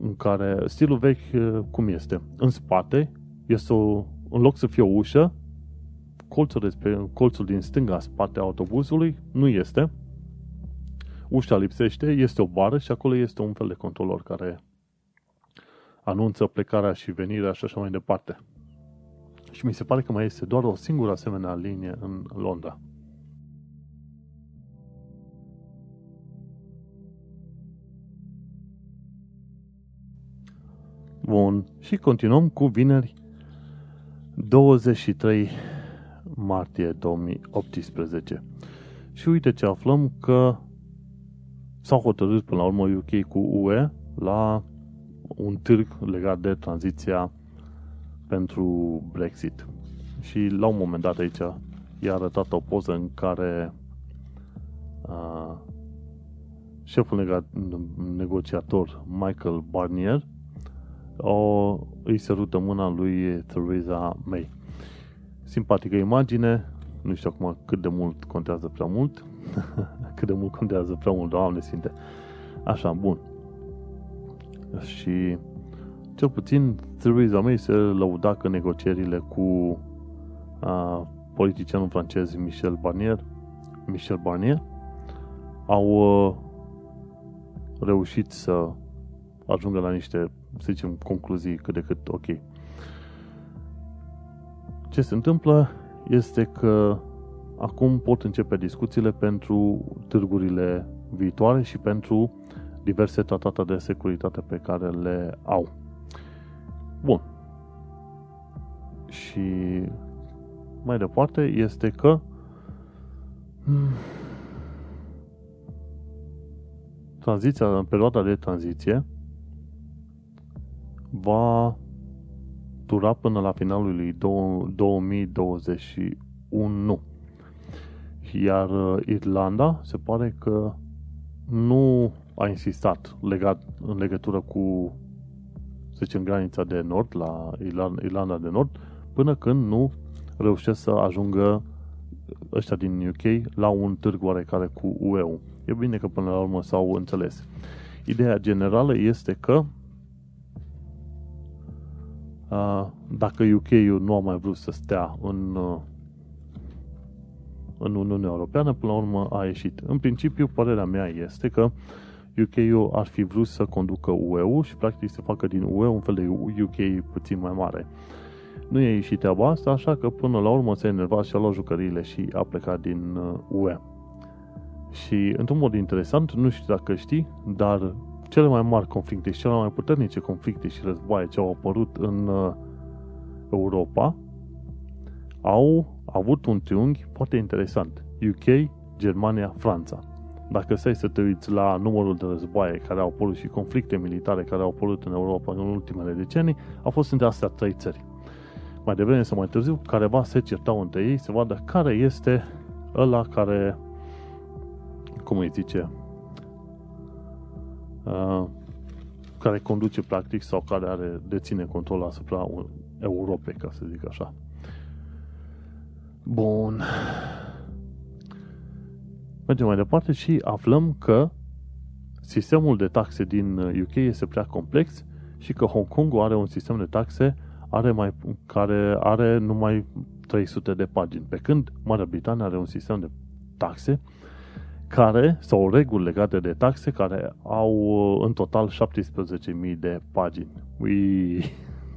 În care stilul vechi cum este? În spate este o, în loc să fie o ușă, colțul, despre, colțul din stânga spate a autobuzului nu este, ușa lipsește, este o bară și acolo este un fel de controlor care anunță plecarea și venirea și așa mai departe. Și mi se pare că mai este doar o singură asemenea linie în Londra. Bun, și continuăm cu vineri 23 martie 2018. Și uite ce aflăm că s-au hotărât până la urmă UK cu UE la un târg legat de tranziția pentru Brexit. Și la un moment dat aici i-a arătat o poză în care uh, șeful neg- negociator Michael Barnier o, îi sărută mâna lui Theresa May. Simpatică imagine, nu știu acum cât de mult contează prea mult, cât de mult contează prea mult, Doamne Sfinte. Așa, bun. Și cel puțin Theresa May se lăuda că negocierile cu a, politicianul francez Michel Barnier Michel Barnier au a, reușit să ajungă la niște, să zicem, concluzii cât de cât ok. Ce se întâmplă este că acum pot începe discuțiile pentru târgurile viitoare și pentru diverse tratate de securitate pe care le au. Bun. Și mai departe este că hmm, tranziția, perioada de tranziție va dura până la finalul lui 2021. Iar uh, Irlanda se pare că nu a insistat legat, în legătură cu, să zicem, granița de nord, la Irlanda de Nord, până când nu reușesc să ajungă ăștia din UK la un târg oarecare cu UE-ul. E bine că până la urmă s-au înțeles. Ideea generală este că dacă UK-ul nu a mai vrut să stea în, în Uniunea Europeană, până la urmă a ieșit. În principiu, părerea mea este că UK-ul ar fi vrut să conducă UE-ul și practic să facă din UE un fel de UK puțin mai mare. Nu e ieșit treaba asta, așa că până la urmă s-a enervat și a luat jucăriile și a plecat din UE. Și într-un mod interesant, nu știu dacă știi, dar cele mai mari conflicte și cele mai puternice conflicte și războaie ce au apărut în uh, Europa au avut un triunghi foarte interesant. UK, Germania, Franța. Dacă stai să te uiți la numărul de războaie care au apărut și conflicte militare care au apărut în Europa în ultimele decenii, au fost între astea trei țări. Mai devreme sau mai târziu, careva se certau între ei să vadă care este ăla care, cum îi zice, Uh, care conduce practic sau care are, deține control asupra Europei, ca să zic așa. Bun. Mergem mai departe și aflăm că sistemul de taxe din UK este prea complex și că Hong Kong are un sistem de taxe are mai, care are numai 300 de pagini, pe când Marea Britanie are un sistem de taxe care, sau reguli legate de taxe, care au în total 17.000 de pagini. Ui!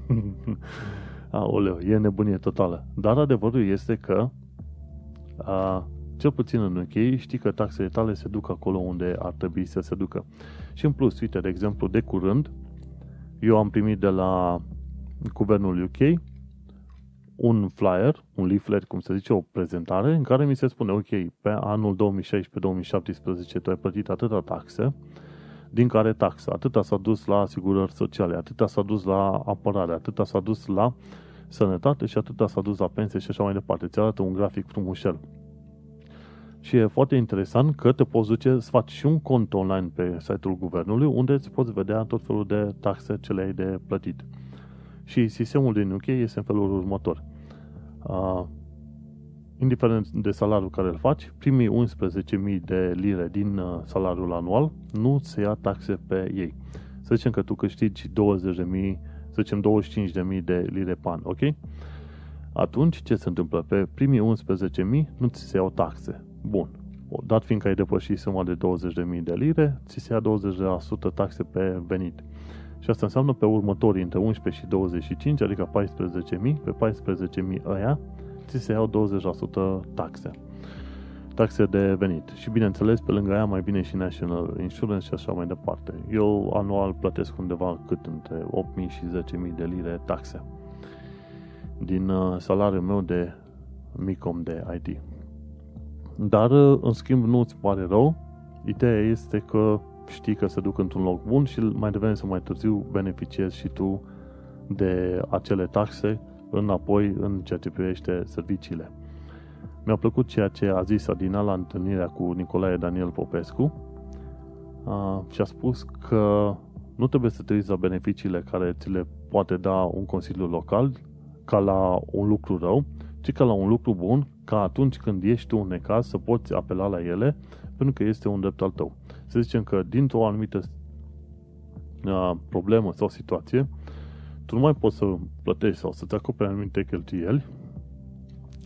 Aoleu, e nebunie totală. Dar adevărul este că a, cel puțin în UK știi că taxele tale se duc acolo unde ar trebui să se ducă. Și în plus, uite, de exemplu, de curând, eu am primit de la guvernul UK un flyer, un leaflet, cum se zice, o prezentare în care mi se spune, ok, pe anul 2016-2017 tu ai plătit atâta taxe, din care taxa, atâta s-a dus la asigurări sociale, atâta s-a dus la apărare, atâta s-a dus la sănătate și atâta s-a dus la pensie și așa mai departe. Ți arată un grafic frumușel. Și e foarte interesant că te poți duce să faci și un cont online pe site-ul guvernului unde îți poți vedea tot felul de taxe ce le-ai de plătit. Și sistemul din UK este în felul următor. Uh, indiferent de salariul care îl faci, primii 11.000 de lire din uh, salariul anual nu se ia taxe pe ei. Să zicem că tu câștigi 20.000, să zicem 25.000 de lire pe an, ok? Atunci, ce se întâmplă? Pe primii 11.000 nu ți se iau taxe. Bun. Dat fiindcă ai depășit suma de 20.000 de lire, ți se ia 20% taxe pe venit. Și asta înseamnă pe următorii între 11 și 25, adică 14.000, pe 14.000 ăia, ți se iau 20% taxe. Taxe de venit. Și bineînțeles, pe lângă aia mai bine și National Insurance și așa mai departe. Eu anual plătesc undeva cât între 8.000 și 10.000 de lire taxe din uh, salariul meu de micom de IT. Dar, uh, în schimb, nu îți pare rău. Ideea este că știi că se duc într-un loc bun și mai devreme sau mai târziu beneficiezi și tu de acele taxe înapoi în ceea ce privește serviciile. Mi-a plăcut ceea ce a zis Adina la întâlnirea cu Nicolae Daniel Popescu și a spus că nu trebuie să te uiți la beneficiile care ți le poate da un consiliu local ca la un lucru rău, ci ca la un lucru bun, ca atunci când ești tu în necaz să poți apela la ele, pentru că este un drept al tău să zicem că dintr-o anumită uh, problemă sau situație, tu nu mai poți să plătești sau să-ți acoperi anumite cheltuieli,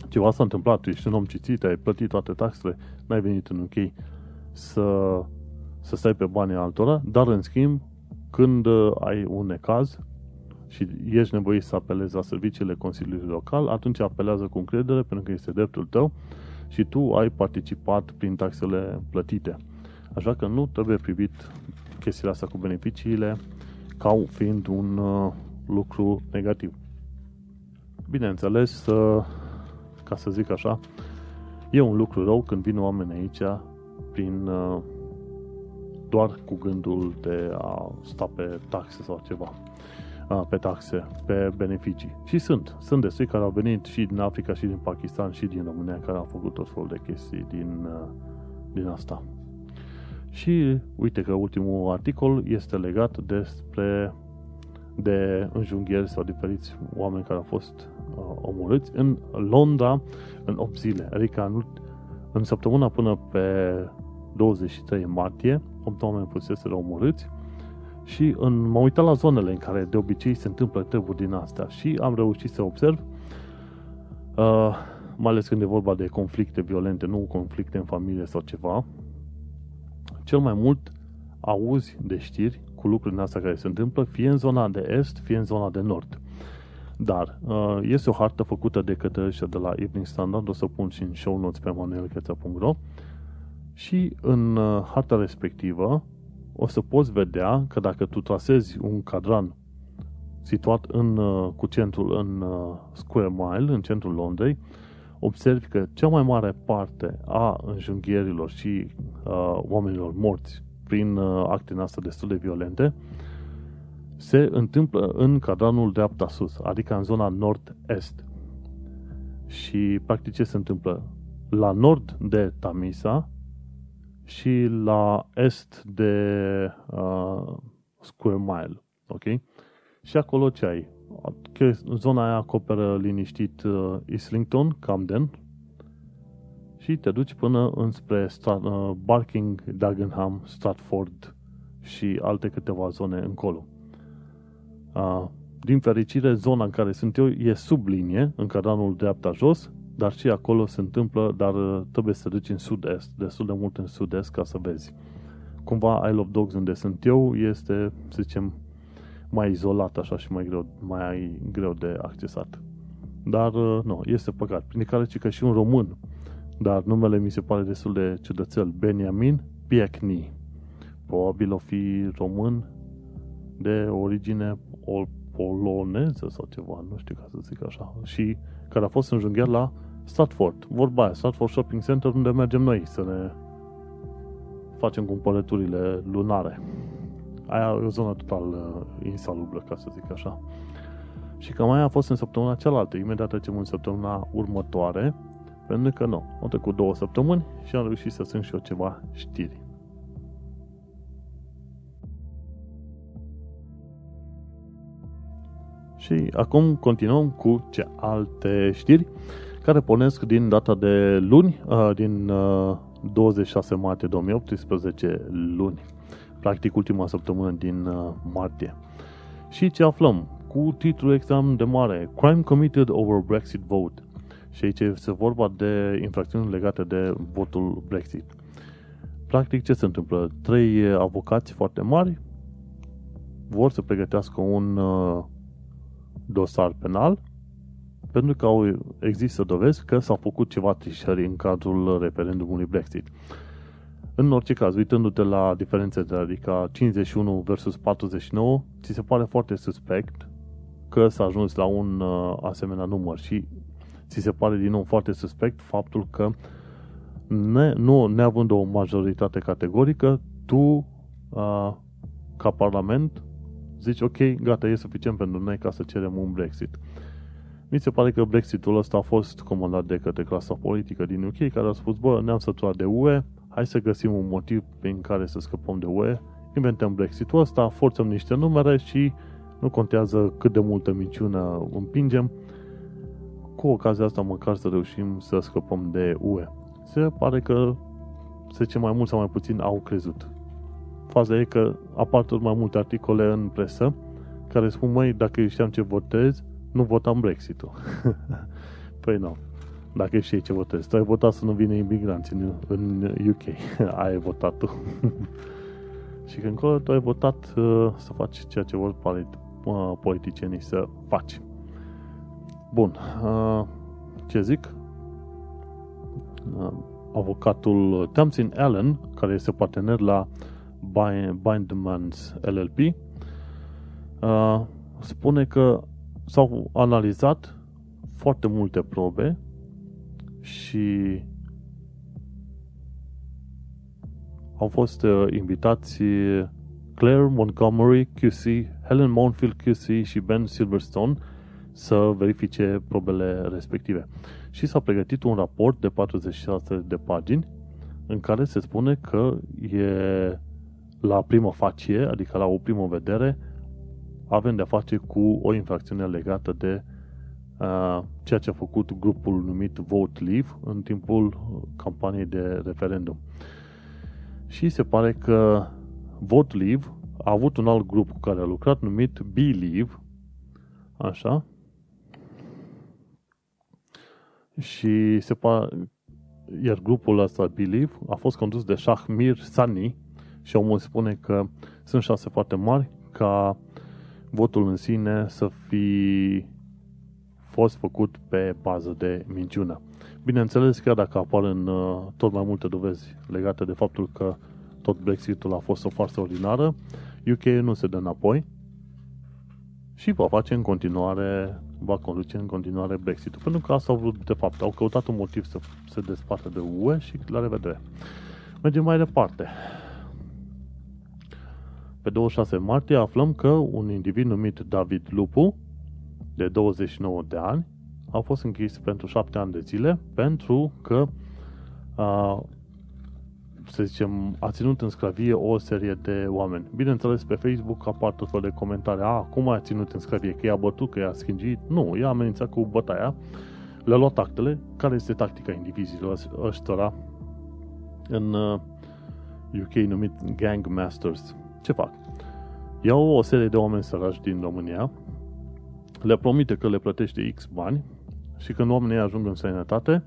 ceva s-a întâmplat, tu ești un om citit, ai plătit toate taxele, n-ai venit în UK să, să stai pe banii altora, dar în schimb, când ai un necaz și ești nevoit să apelezi la serviciile Consiliului Local, atunci apelează cu încredere pentru că este dreptul tău și tu ai participat prin taxele plătite. Așa că nu trebuie privit chestiile astea cu beneficiile ca fiind un uh, lucru negativ. Bineînțeles, uh, ca să zic așa, e un lucru rău când vin oameni aici prin uh, doar cu gândul de a sta pe taxe sau ceva pe taxe, pe beneficii. Și sunt. Sunt destui care au venit și din Africa, și din Pakistan, și din România, care au făcut tot felul de chestii din, din asta. Și uite că ultimul articol este legat despre de înjunghieri sau diferiți oameni care au fost uh, omorâți în Londra în 8 zile. Adică în, în săptămâna până pe 23 martie, 8 oameni fusese omorâți și în, m-am uitat la zonele în care de obicei se întâmplă treburi din astea și am reușit să observ uh, mai ales când e vorba de conflicte violente, nu conflicte în familie sau ceva, cel mai mult auzi de știri cu lucrurile astea care se întâmplă, fie în zona de est, fie în zona de nord. Dar uh, este o hartă făcută de către ăștia de la Evening Standard, o să pun și în show notes pe manuelcheța.ro și în uh, harta respectivă o să poți vedea că dacă tu trasezi un cadran situat în, uh, cu centrul în Square Mile, în centrul Londrei, observi că cea mai mare parte a înjunghierilor și uh, oamenilor morți prin uh, acte astea destul de violente se întâmplă în cadranul dreapta sus, adică în zona nord-est. Și practic ce se întâmplă? La nord de Tamisa și la est de uh, Square Mile. Ok? Și acolo ce ai? Zona aia acoperă liniștit uh, Islington, Camden și te duci până înspre Stra- uh, Barking, Dagenham, Stratford și alte câteva zone încolo. Uh, din fericire, zona în care sunt eu e sub linie, în cadranul dreapta jos, dar și acolo se întâmplă, dar trebuie să te duci în sud-est, destul de mult în sud-est ca să vezi. Cumva Isle of Dogs, unde sunt eu, este, să zicem, mai izolat așa și mai greu, mai greu de accesat. Dar uh, nu, este păcat. Prin care ci că și un român, dar numele mi se pare destul de ciudățel, Benjamin Piecni. Probabil o fi român de origine poloneză sau ceva, nu știu ca să zic așa. Și care a fost înjunghiat la Stratford, vorba aia, Stratford Shopping Center, unde mergem noi să ne facem cumpărăturile lunare. Aia e o zonă total uh, insalubră, ca să zic așa. Și cam aia a fost în săptămâna cealaltă. Imediat trecem în săptămâna următoare, pentru că nu, au trecut două săptămâni și am reușit să sunt și eu ceva știri. Și acum continuăm cu ce alte știri care pornesc din data de luni, uh, din 26 uh, martie 2018, luni practic ultima săptămână din uh, martie. Și ce aflăm? Cu titlul exam de mare, Crime Committed Over Brexit Vote. Și aici este vorba de infracțiuni legate de votul Brexit. Practic, ce se întâmplă? Trei avocați foarte mari vor să pregătească un uh, dosar penal pentru că au, există dovezi că s-au făcut ceva trișări în cadrul referendumului Brexit. În orice caz, uitându-te la diferențele, adică 51 versus 49, ți se pare foarte suspect că s-a ajuns la un uh, asemenea număr și ți se pare din nou foarte suspect faptul că ne, nu neavând o majoritate categorică, tu uh, ca Parlament zici ok, gata, e suficient pentru noi ca să cerem un Brexit. Mi se pare că Brexitul ăsta a fost comandat de către clasa politică din UK care a spus, bă, ne-am săturat de UE, hai să găsim un motiv prin care să scăpăm de UE, inventăm Brexit-ul ăsta, forțăm niște numere și nu contează cât de multă minciună împingem, cu ocazia asta măcar să reușim să scăpăm de UE. Se pare că, să zicem, mai mult sau mai puțin au crezut. Faza e că apar tot mai multe articole în presă care spun, măi, dacă știam ce votez, nu votam Brexit-ul. păi nu. Dacă știi ce votezi. Tu ai votat să nu vină imigranți în, în UK. ai votat tu. și când încolo tu ai votat uh, să faci ceea ce vor uh, politicienii să faci. Bun. Uh, ce zic? Uh, avocatul Tamsin Allen, care este partener la Bindmans LLP, uh, spune că s-au analizat foarte multe probe și au fost uh, invitați Claire Montgomery QC, Helen Monfield QC și Ben Silverstone să verifice probele respective. Și s-a pregătit un raport de 46 de pagini în care se spune că e la primă facie, adică la o primă vedere, avem de-a face cu o infracțiune legată de uh, ceea ce a făcut grupul numit Vote Leave în timpul campaniei de referendum. Și se pare că Vote Leave a avut un alt grup cu care a lucrat numit Believe, așa, și se pare, iar grupul ăsta Believe a fost condus de Shahmir Sani și omul spune că sunt șanse foarte mari ca votul în sine să fi fost făcut pe bază de minciună. Bineînțeles, chiar dacă apar în uh, tot mai multe dovezi legate de faptul că tot Brexitul a fost o farsă ordinară, UK nu se dă înapoi și va face în continuare, va conduce în continuare Brexitul. Pentru că asta au vrut, de fapt, au căutat un motiv să se despartă de UE și la revedere. Mergem mai departe. Pe 26 martie aflăm că un individ numit David Lupu, de 29 de ani, a fost închis pentru 7 ani de zile pentru că a, să zicem, a ținut în sclavie o serie de oameni. Bineînțeles, pe Facebook apar tot felul de comentarii. A, cum a ținut în sclavie? Că i-a bătut, că i-a schingit? Nu, i-a amenințat cu bătaia. Le-a luat actele. Care este tactica indivizilor ăștia în UK numit Gang Masters? Ce fac? Iau o serie de oameni săraci din România, le promite că le plătește X bani și când oamenii ajung în sănătate,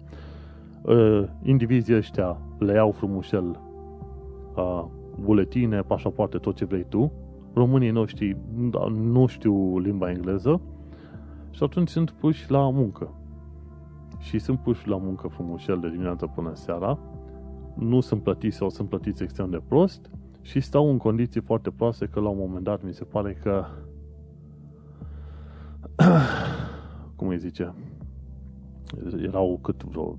ă, indivizii ăștia le iau frumușel buletine, pașapoarte, tot ce vrei tu. Românii noștri da, nu știu limba engleză și atunci sunt puși la muncă. Și sunt puși la muncă frumușel de dimineața până seara, nu sunt plătiți sau sunt plătiți extrem de prost și stau în condiții foarte proaste că la un moment dat mi se pare că cum îi zice erau cât vreo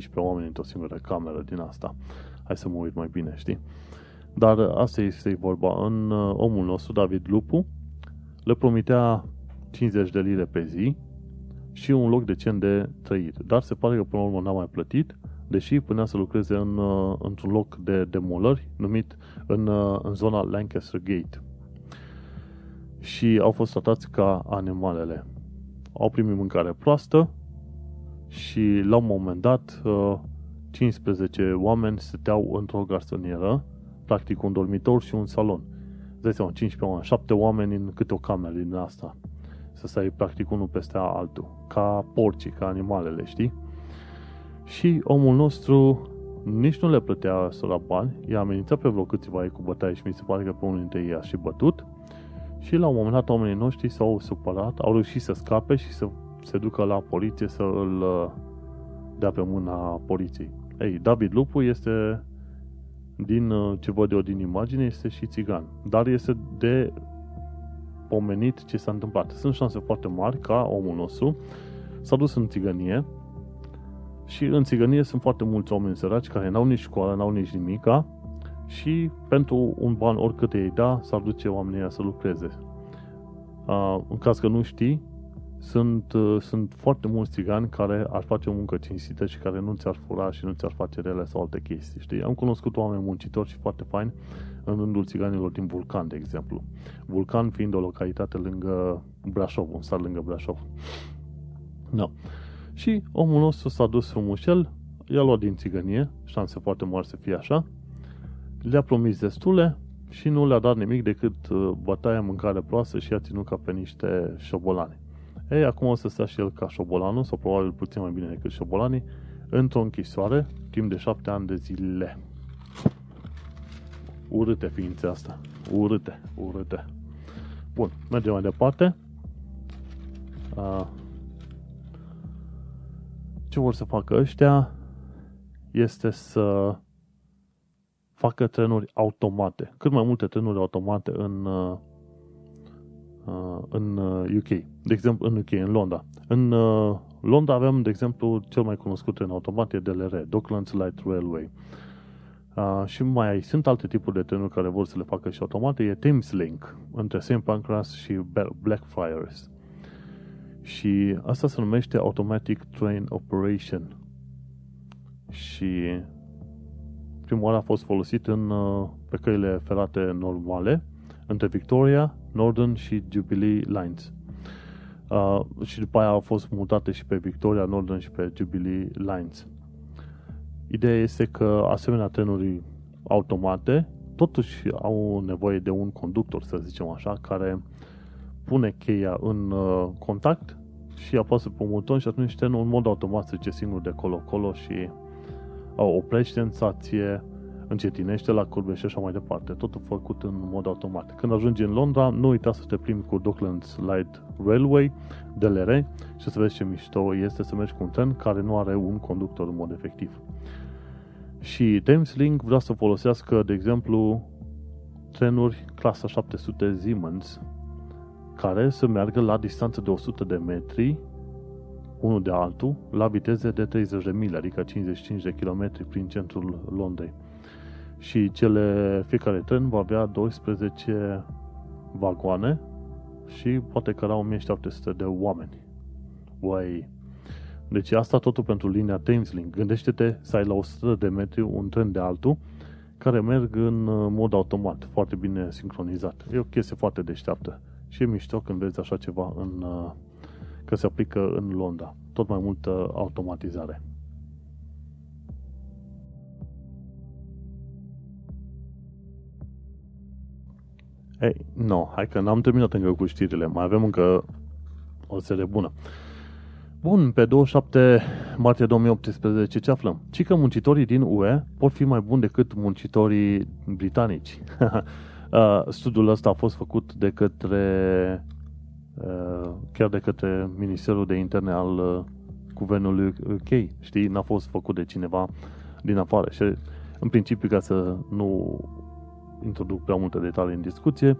10-15 oameni într-o singură cameră din asta. Hai să mă uit mai bine, știi? Dar asta este vorba. În uh, omul nostru, David Lupu, le promitea 50 de lire pe zi și un loc decent de trăit. Dar se pare că până la urmă n-a mai plătit deși punea să lucreze în, uh, într-un loc de demolări numit în, uh, în zona Lancaster Gate. Și au fost tratați ca animalele. Au primit mâncare proastă și la un moment dat 15 uh, oameni stăteau într-o garsonieră, practic un dormitor și un salon. Îți seama, 15 oameni, 7 oameni în câte o cameră din asta. Să stai practic unul peste altul. Ca porcii, ca animalele, știi? Și omul nostru nici nu le plătea la bani, i-a amenințat pe vreo câțiva ei cu bătaie și mi se pare că pe unul dintre ei a și bătut. Și la un moment dat oamenii noștri s-au supărat, au reușit să scape și să se ducă la poliție să îl uh, dea pe mâna poliției. Ei, David Lupu este, din uh, ce văd eu din imagine, este și țigan. Dar este de pomenit ce s-a întâmplat. Sunt șanse foarte mari ca omul nostru s-a dus în țigănie, și în țigănie sunt foarte mulți oameni săraci care n-au nici școală, n-au nici nimica și pentru un ban oricât ei da, s-ar duce oamenii să lucreze. Uh, în caz că nu știi, sunt, uh, sunt foarte mulți țigani care ar face o muncă cinstită și care nu ți-ar fura și nu ți-ar face rele sau alte chestii. Știi? Am cunoscut oameni muncitori și foarte faini în rândul țiganilor din Vulcan, de exemplu. Vulcan fiind o localitate lângă Brașov, un sat lângă Brașov. No. Și omul nostru s-a dus frumușel, i-a luat din țigănie, șanse foarte mari să fie așa, le-a promis destule și nu le-a dat nimic decât uh, bătaia, mâncare proastă și a ținut ca pe niște șobolani. Ei, acum o să stea și el ca șobolanul, sau probabil puțin mai bine decât șobolanii, într-o închisoare, timp de șapte ani de zile. Urâte ființe asta. Urâte, urâte. Bun, mergem mai departe. Uh, ce vor să facă ăștia este să facă trenuri automate. Cât mai multe trenuri automate în, uh, în UK. Uh, de exemplu, în UK, în Londra. În uh, Londra avem, de exemplu, cel mai cunoscut tren automat e DLR, Docklands Light Railway. Uh, și mai sunt alte tipuri de trenuri care vor să le facă și automate, e Thameslink, între St. Pancras și Blackfriars. Și asta se numește Automatic Train Operation. Și prima oară a fost folosit în, uh, pe căile ferate normale, între Victoria, Northern și Jubilee Lines. Uh, și după aia au fost mutate și pe Victoria, Northern și pe Jubilee Lines. Ideea este că asemenea trenuri automate totuși au nevoie de un conductor, să zicem așa, care pune cheia în uh, contact și apasă pe un buton și atunci trenul în mod automat se duce singur de colo-colo și uh, oprește în stație, încetinește la curbe și așa mai departe. Totul făcut în mod automat. Când ajungi în Londra, nu uita să te plimbi cu Docklands Light Railway, DLR, și să vezi ce mișto este să mergi cu un tren care nu are un conductor în mod efectiv. Și Thameslink vrea să folosească, de exemplu, trenuri clasa 700 Siemens, care să meargă la distanță de 100 de metri unul de altul, la viteze de 30 de mile, adică 55 de km prin centrul Londrei și cele, fiecare tren va avea 12 vagoane și poate căra 1700 de oameni. Uai! Deci asta totul pentru linia Thameslink. Gândește-te să ai la 100 de metri un tren de altul care merg în uh, mod automat, foarte bine sincronizat. E o chestie foarte deșteaptă și e mișto când vezi așa ceva în, uh, că se aplică în Londra. Tot mai multă automatizare. Ei, nu, no, hai că n-am terminat încă cu știrile, mai avem încă o serie bună. Bun, pe 27 martie 2018 ce aflăm? Ci că muncitorii din UE pot fi mai buni decât muncitorii britanici. Uh, studiul ăsta a fost făcut de către uh, chiar de către Ministerul de Interne al uh, Guvernului UK. Știi, n-a fost făcut de cineva din afară. Și în principiu, ca să nu introduc prea multe detalii în discuție,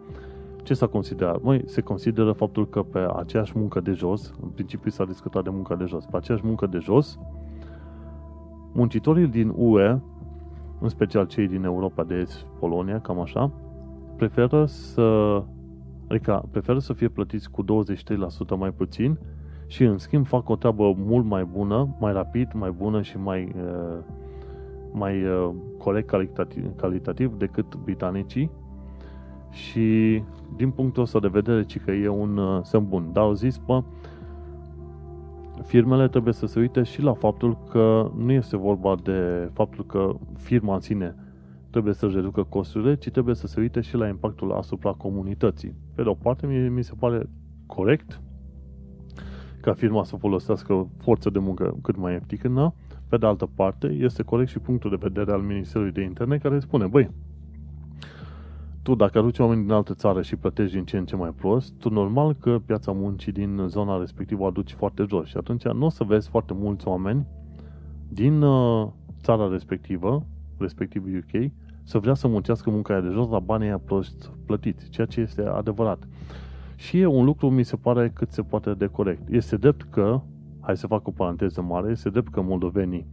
ce s-a considerat? Măi, se consideră faptul că pe aceeași muncă de jos, în principiu s-a discutat de muncă de jos, pe aceeași muncă de jos, muncitorii din UE, în special cei din Europa de Est, Polonia, cam așa, preferă să adică preferă să fie plătiți cu 23% mai puțin și în schimb fac o treabă mult mai bună, mai rapid, mai bună și mai uh, mai uh, corect calitativ, calitativ decât britanicii și din punctul ăsta de vedere, ci că e un uh, semn bun. Dar au zis, bă, firmele trebuie să se uite și la faptul că nu este vorba de faptul că firma în sine trebuie să-și reducă costurile, ci trebuie să se uite și la impactul asupra comunității. Pe de o parte, mi, mi se pare corect ca firma să folosească forță de muncă cât mai ieftină, pe de altă parte, este corect și punctul de vedere al Ministerului de Interne care spune, băi, tu dacă aduci oameni din altă țară și plătești din ce în ce mai prost, tu normal că piața muncii din zona respectivă o aduci foarte jos și atunci nu o să vezi foarte mulți oameni din uh, țara respectivă, respectiv UK, să vrea să muncească munca aia de jos la banii aia prost plătiți, ceea ce este adevărat. Și e un lucru, mi se pare, cât se poate de corect. Este drept că hai să fac o paranteză mare, este drept că moldovenii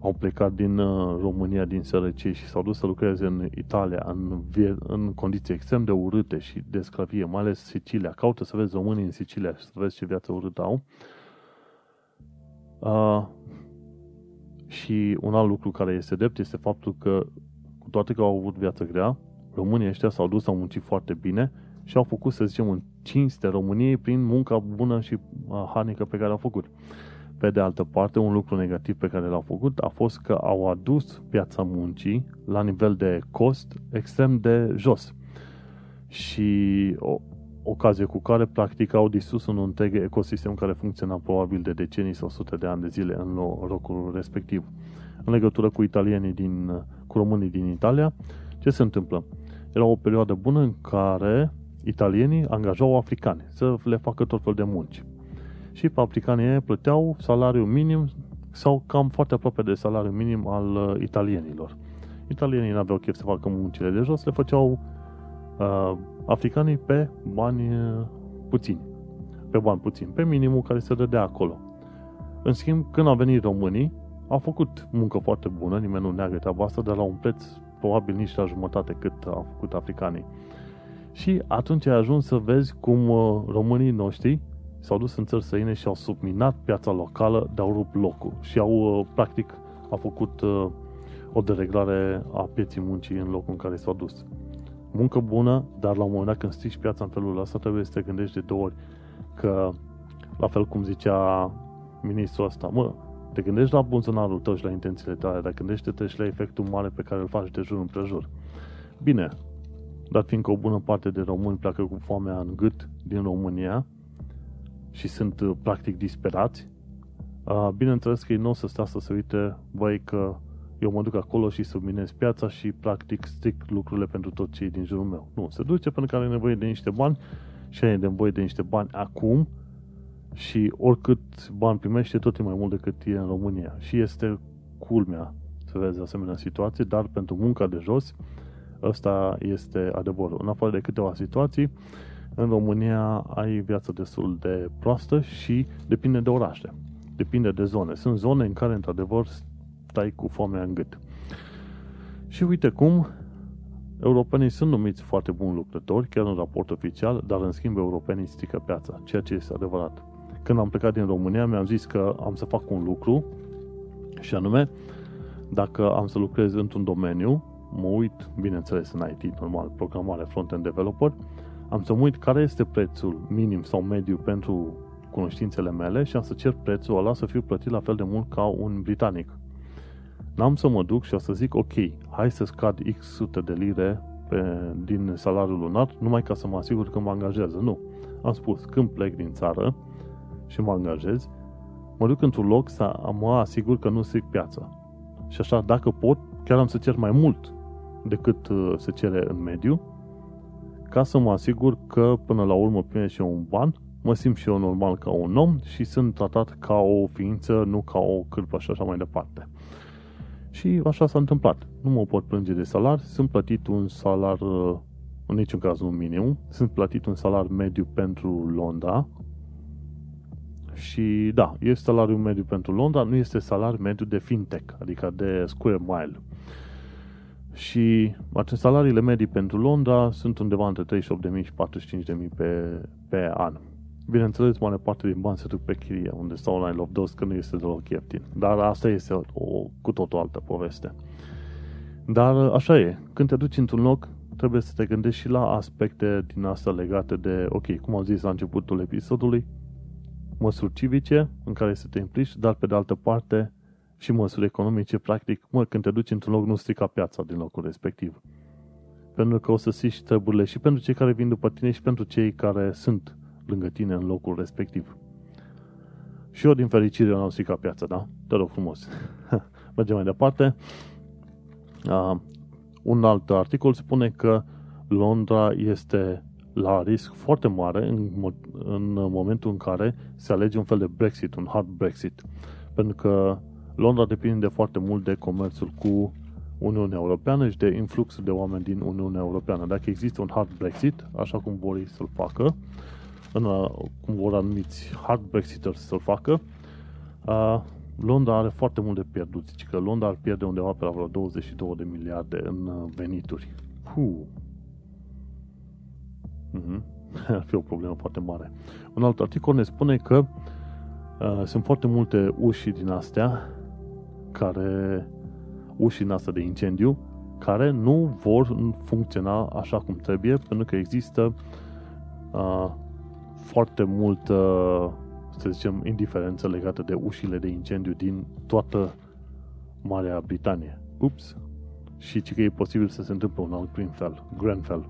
au plecat din uh, România, din sărăcie și s-au dus să lucreze în Italia, în, vie- în condiții extrem de urâte și de sclavie, mai ales Sicilia. Caută să vezi românii în Sicilia și să vezi ce viață urâtă au. Uh, și un alt lucru care este drept este faptul că, cu toate că au avut viață grea, românii ăștia s-au dus, au muncit foarte bine și au făcut, să zicem, un cinste României prin munca bună și harnică pe care au făcut. Pe de altă parte, un lucru negativ pe care l-au făcut a fost că au adus piața muncii la nivel de cost extrem de jos. Și o ocazie cu care, practic, au distrus un întreg ecosistem care funcționa probabil de decenii sau sute de ani de zile în locul respectiv. În legătură cu italienii din, cu românii din Italia, ce se întâmplă? Era o perioadă bună în care italienii angajau africani să le facă tot fel de munci. Și pe africanii plăteau salariul minim sau cam foarte aproape de salariul minim al uh, italienilor. Italienii nu aveau chef să facă muncile de jos, le făceau uh, africanii pe bani uh, puțini. Pe bani puțini, pe minimul care se dădea acolo. În schimb, când au venit românii, au făcut muncă foarte bună, nimeni nu neagă treaba asta, dar la un preț probabil nici la jumătate cât au făcut africanii. Și atunci ai ajuns să vezi cum uh, românii noștri s-au dus în țări străine și au subminat piața locală, de-au rupt locul și au, uh, practic, au făcut uh, o dereglare a pieții muncii în locul în care s-au dus. Muncă bună, dar la un moment dat când strici piața în felul ăsta trebuie să te gândești de două ori că, la fel cum zicea ministrul ăsta, mă, te gândești la buzunarul tău și la intențiile tale, dar gândește-te și la efectul mare pe care îl faci de jur împrejur. Bine, dat fiindcă o bună parte de români pleacă cu foamea în gât din România și sunt uh, practic disperați, uh, bineînțeles că ei nu o să stea să se uite, băi, că eu mă duc acolo și subminez piața și practic stric lucrurile pentru toți cei din jurul meu. Nu, se duce pentru că are nevoie de niște bani și are nevoie de niște bani acum și oricât bani primește, tot e mai mult decât e în România. Și este culmea să vezi asemenea situații, dar pentru munca de jos, ăsta este adevărul. În afară de câteva situații, în România ai viață destul de proastă și depinde de orașe. Depinde de zone. Sunt zone în care, într-adevăr, stai cu foamea în gât. Și uite cum europenii sunt numiți foarte buni lucrători, chiar în raport oficial, dar în schimb europenii strică piața, ceea ce este adevărat. Când am plecat din România, mi-am zis că am să fac un lucru și anume, dacă am să lucrez într-un domeniu, mă uit, bineînțeles, în IT, normal, programare, front-end developer, am să mă uit care este prețul minim sau mediu pentru cunoștințele mele și am să cer prețul ăla să fiu plătit la fel de mult ca un britanic. N-am să mă duc și o să zic, ok, hai să scad X sute de lire pe, din salariul lunar, numai ca să mă asigur că mă angajează. Nu. Am spus, când plec din țară și mă angajez, mă duc într-un loc să mă asigur că nu stric piața. Și așa, dacă pot, chiar am să cer mai mult decât uh, se cere în mediu, ca să mă asigur că până la urmă primesc și eu un ban, mă simt și eu normal ca un om și sunt tratat ca o ființă, nu ca o cârpă și așa mai departe. Și așa s-a întâmplat. Nu mă pot plânge de salar, sunt plătit un salar, uh, în niciun caz un minim, sunt plătit un salar mediu pentru Londra, și da, este salariul mediu pentru Londra, nu este salariul mediu de fintech, adică de square mile. Și aceste salariile medii pentru Londra sunt undeva între 38.000 și 45.000 pe, pe an. Bineînțeles, mare parte din bani se duc pe chirie, unde stau online of those, că nu este deloc ieftin. Dar asta este o, o cu tot o altă poveste. Dar așa e. Când te duci într-un loc, trebuie să te gândești și la aspecte din asta legate de, ok, cum am zis la începutul episodului, măsuri civice în care să te implici, dar pe de altă parte și măsuri economice, practic, mă, când te duci într-un loc, nu strica piața din locul respectiv. Pentru că o să siși treburile și pentru cei care vin după tine și pentru cei care sunt lângă tine în locul respectiv. Și eu, din fericire, nu am stricat piața, da? Te rog frumos. Mergem mai departe. Uh, un alt articol spune că Londra este la risc foarte mare în, în momentul în care se alege un fel de Brexit, un hard Brexit. Pentru că Londra depinde foarte mult de comerțul cu Uniunea Europeană și de influxul de oameni din Uniunea Europeană. Dacă există un hard Brexit, așa cum vor ei să-l facă, în, cum vor anumiți hard Brexiters să-l facă, uh, Londra are foarte mult de pierdut. Zice că Londra ar pierde undeva pe la vreo 22 de miliarde în uh, venituri. Puh. Mm-hmm. Ar fi o problemă foarte mare. Un alt articol ne spune că uh, sunt foarte multe uși din astea care uși din astea de incendiu care nu vor funcționa așa cum trebuie pentru că există uh, foarte multă să zicem indiferență legată de ușile de incendiu din toată Marea Britanie. Ups! Și ce că e posibil să se întâmple un alt Grenfell. Grenfell.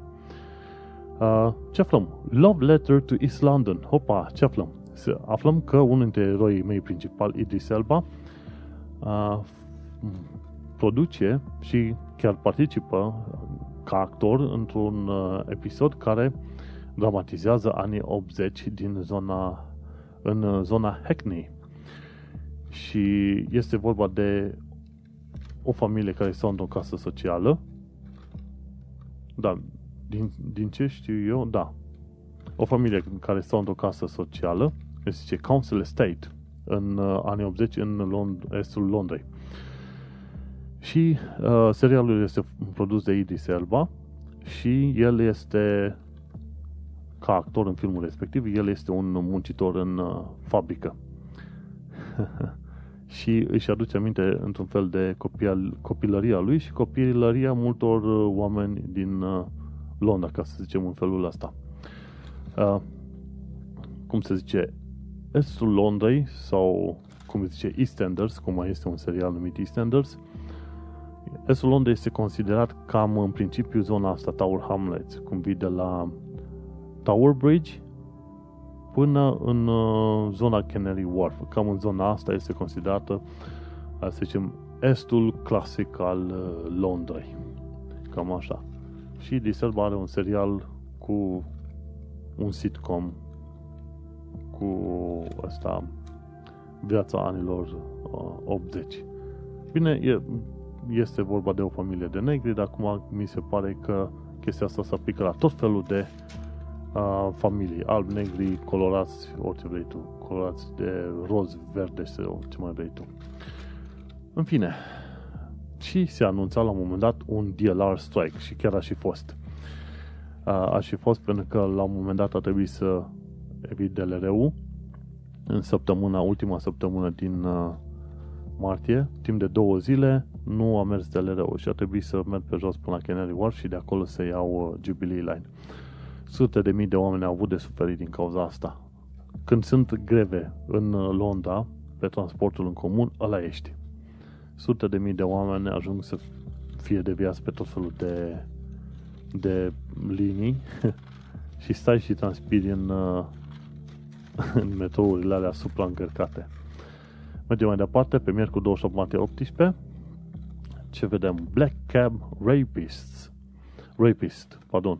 Uh, ce aflăm? Love Letter to East London. Hopa, ce aflăm? Să aflăm că unul dintre eroii mei principali, Idris Elba, uh, produce și chiar participă ca actor într-un uh, episod care dramatizează anii 80 din zona în zona Hackney. Și este vorba de o familie care stau într-o casă socială. Da, din, din ce știu eu, da. O familie care stau într-o casă socială, se zice Council Estate. În uh, anii 80 în Lond- estul Londrei. Și uh, serialul este produs de Idris Elba și el este ca actor în filmul respectiv, el este un muncitor în uh, fabrică. și își aduce aminte într-un fel de copil, copilăria lui și copilăria multor uh, oameni din uh, Londra, ca să zicem în felul ăsta. Uh, cum se zice, estul Londrei sau cum se zice EastEnders, cum mai este un serial numit EastEnders, estul Londrei este considerat cam în principiu zona asta Tower Hamlets, cum vii de la Tower Bridge până în uh, zona Canary Wharf. Cam în zona asta este considerată, să zicem, estul clasic al uh, Londrei. Cam așa. Și Diselba are un serial cu un sitcom cu asta viața anilor uh, 80. Bine, e, este vorba de o familie de negri, dar acum mi se pare că chestia asta se aplică la tot felul de uh, familii, alb, negri, colorați, orice vrei tu, colorați de roz, verde sau ce mai vrei tu. În fine, și se anunța la un moment dat un DLR strike și chiar a și fost. Uh, a și fost pentru că la un moment dat a trebuit să evit DLR-ul în săptămâna, ultima săptămână din uh, martie, timp de două zile, nu a mers DLR-ul și a trebuit să merg pe jos până la Canary Wharf și de acolo să iau uh, Jubilee Line. Sute de mii de oameni au avut de suferit din cauza asta. Când sunt greve în Londra, pe transportul în comun, ăla ești. Sute de mii de oameni ajung să fie deviați pe tot felul de, de linii și stai și transpiri în, în metourile alea supraîncărcate. Mergem mai departe, pe miercuri 28 martie 18, ce vedem? Black Cab Rapists. Rapist, pardon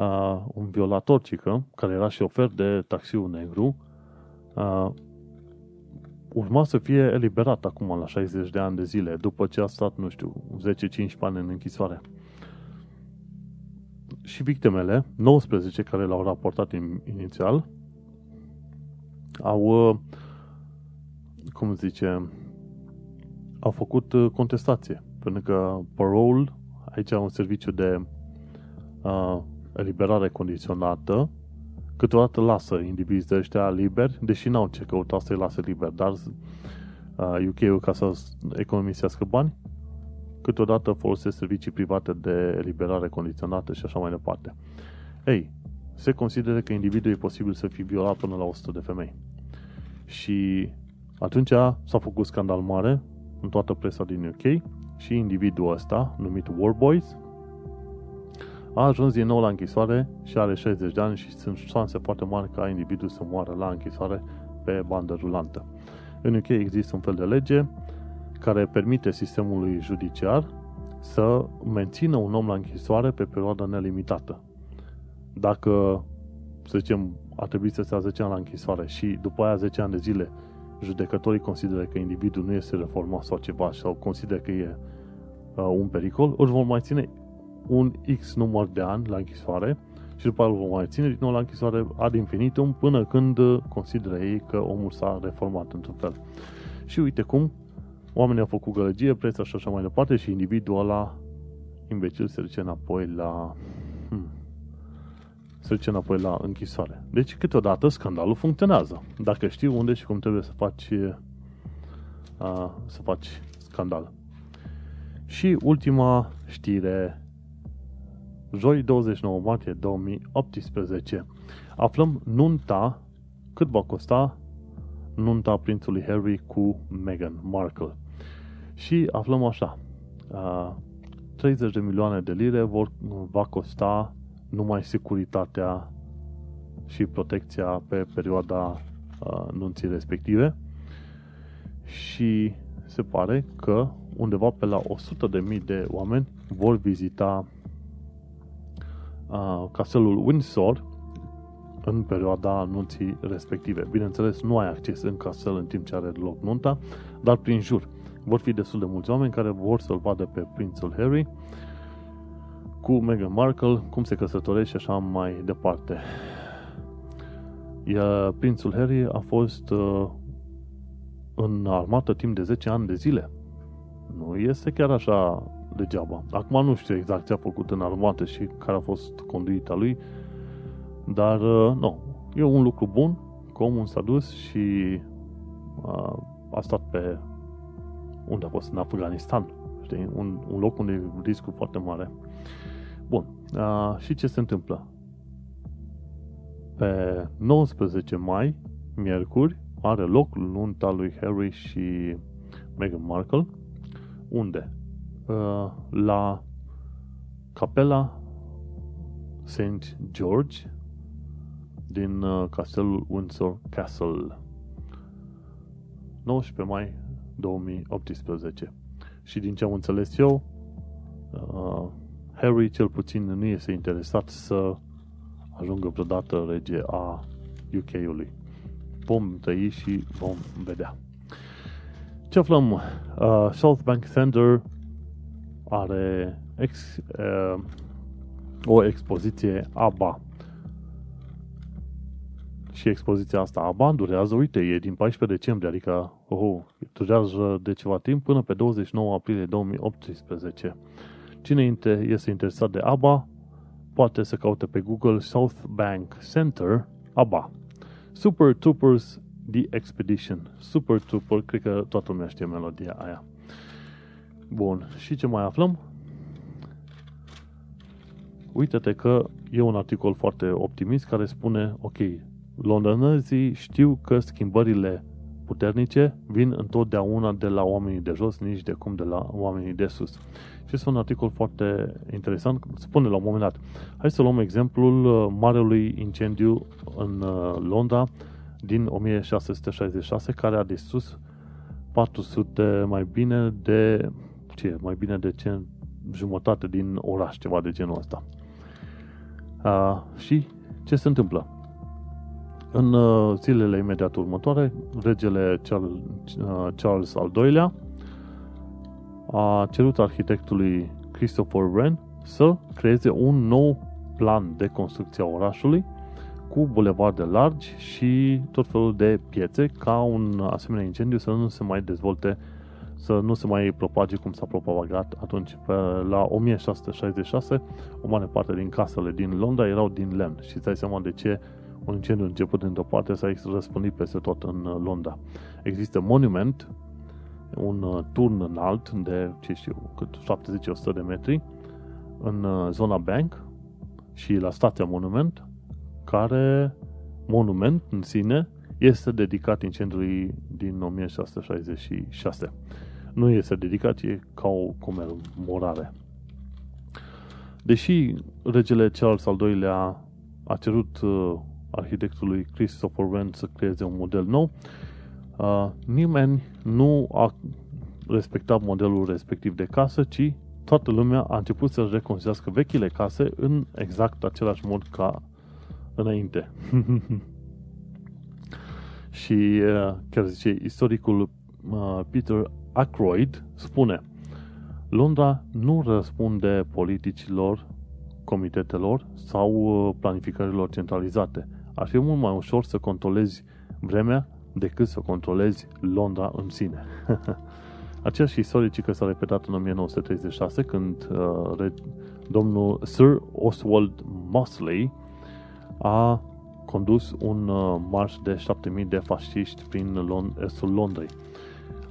uh, un violator cică, care era șofer de taxiu negru, uh, urma să fie eliberat acum la 60 de ani de zile, după ce a stat, nu știu, 10-15 ani în închisoare. Și victimele, 19 care l-au raportat inițial, au, uh, cum zice, au făcut uh, contestație. Pentru că parole, aici un serviciu de uh, eliberare condiționată, câteodată lasă indivizii de ăștia liberi, deși n-au ce căuta să-i lase liber, dar uh, UK-ul ca să economisească bani, câteodată folosesc servicii private de eliberare condiționată și așa mai departe. Ei, se consideră că individul e posibil să fie violat până la 100 de femei. Și atunci s-a făcut scandal mare în toată presa din UK și individul ăsta, numit Warboys, a ajuns din nou la închisoare și are 60 de ani și sunt șanse foarte mari ca individul să moară la închisoare pe bandă rulantă. În UK există un fel de lege care permite sistemului judiciar să mențină un om la închisoare pe perioadă nelimitată. Dacă, să zicem, a trebuit să stea 10 ani la închisoare și după aia 10 ani de zile judecătorii consideră că individul nu este reformat sau ceva sau consideră că e uh, un pericol, își vor mai ține un X număr de ani la închisoare și după aceea vom mai ține din nou la închisoare ad infinitum până când consideră ei că omul s-a reformat într-un fel. Și uite cum oamenii au făcut gălăgie, preț și așa mai departe și individul ăla imbecil se duce înapoi la hmm, se duce înapoi la închisoare. Deci câteodată scandalul funcționează. Dacă știi unde și cum trebuie să faci uh, să faci scandal. Și ultima știre joi 29 martie 2018. Aflăm nunta, cât va costa nunta prințului Harry cu Meghan Markle. Și aflăm așa, 30 de milioane de lire vor, va costa numai securitatea și protecția pe perioada nunții respective și se pare că undeva pe la 100.000 de oameni vor vizita uh, castelul Windsor în perioada anunții respective. Bineînțeles, nu ai acces în castel în timp ce are loc nunta, dar prin jur. Vor fi destul de mulți oameni care vor să-l vadă pe prințul Harry cu Meghan Markle, cum se căsătorește și așa mai departe. Iar prințul Harry a fost uh, în armată timp de 10 ani de zile. Nu este chiar așa degeaba. Acum nu știu exact ce a făcut în armată și care a fost conduita lui, dar uh, nu, e un lucru bun că omul s-a dus și a, a stat pe unde a fost, în Afganistan, știi? Un, un loc unde e riscul foarte mare. Bun, a, și ce se întâmplă? Pe 19 mai, miercuri, are loc nunta lui Harry și Meghan Markle. Unde? Uh, la capela St. George din uh, castelul Windsor Castle. 19 mai 2018. Și din ce am înțeles eu, uh, Harry cel puțin nu este interesat să ajungă vreodată rege a UK-ului. Vom trăi și vom vedea. Ce aflăm? Uh, South Bank Center are ex, uh, o expoziție ABBA. Și expoziția asta ABBA durează, uite, e din 14 decembrie, adică oh, durează de ceva timp până pe 29 aprilie 2018. Cine este interesat de ABBA, poate să caute pe Google South Bank Center ABBA. Super Troopers The Expedition. Super Trooper, cred că toată lumea știe melodia aia. Bun, și ce mai aflăm? Uită-te că e un articol foarte optimist care spune, ok, londonezii știu că schimbările puternice vin întotdeauna de la oamenii de jos, nici de cum de la oamenii de sus. Și este un articol foarte interesant. Spune la un moment dat, hai să luăm exemplul uh, marelui incendiu în uh, Londra din 1666, care a distrus 400 mai bine de ce, mai bine de ce jumătate din oraș, ceva de genul ăsta. A, și ce se întâmplă? În uh, zilele imediat următoare, regele Charles, uh, Charles al II-lea a cerut arhitectului Christopher Wren să creeze un nou plan de construcție a orașului cu bulevarde largi și tot felul de piețe ca un asemenea incendiu să nu se mai dezvolte să nu se mai propage cum s-a propagat atunci. Pe, la 1666, o mare parte din casele din Londra erau din lemn și îți dai seama de ce un incendiu început dintr-o parte s-a răspândit peste tot în uh, Londra. Există monument, un uh, turn înalt de, ce știu, cât 70-100 de metri, în uh, zona Bank și la stația Monument, care monument în sine este dedicat incendiului din 1666. Nu este dedicat, e ca o comemorare. Deși regele Charles al II-lea a cerut uh, arhitectului Christopher Wren să creeze un model nou, uh, nimeni nu a respectat modelul respectiv de casă, ci toată lumea a început să reconstruiască vechile case în exact același mod ca înainte. și uh, chiar zice, istoricul uh, Peter Ackroyd spune Londra nu răspunde politicilor, comitetelor sau uh, planificărilor centralizate. Ar fi mult mai ușor să controlezi vremea decât să controlezi Londra în sine. Aceeași istorică s-a repetat în 1936 când uh, domnul Sir Oswald Mosley a condus un uh, marș de 7000 de fasciști prin Lond- estul Londrei.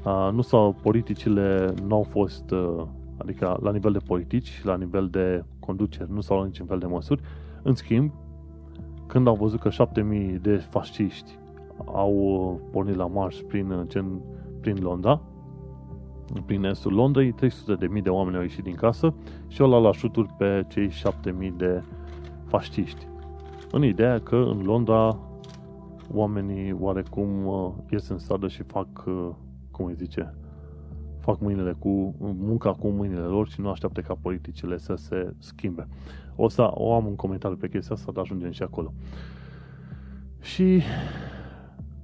Uh, nu sau politicile nu au fost, uh, adică la nivel de politici, la nivel de conducere, nu s-au luat niciun fel de măsuri. În schimb, când au văzut că 7000 de fasciști au pornit la marș prin, prin Londra, prin estul Londrei, 300 de mii de oameni au ieșit din casă și au luat la șuturi pe cei 7000 de fasciști în ideea că în Londra oamenii oarecum uh, ies în stradă și fac, uh, cum îi zice, fac mâinile cu, munca cu mâinile lor și nu așteaptă ca politicile să se schimbe. O să o am un comentariu pe chestia asta, dar ajungem și acolo. Și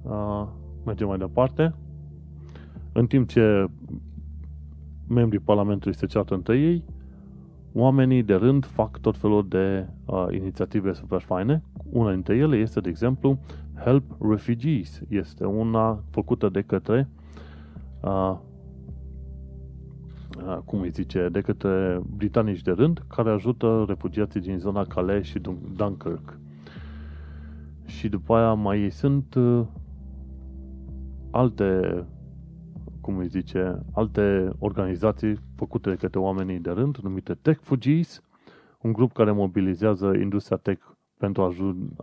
uh, mergem mai departe. În timp ce membrii Parlamentului se ceartă între ei, oamenii de rând fac tot felul de uh, inițiative super faine. Una dintre ele este, de exemplu, Help Refugees. Este una făcută de către uh, uh, cum îi zice, de către britanici de rând, care ajută refugiații din zona Calais și Dunkirk. Și după aia mai sunt uh, alte, cum îi zice, alte organizații făcute de către oamenii de rând, numite Tech Fugees, un grup care mobilizează industria tech pentru a,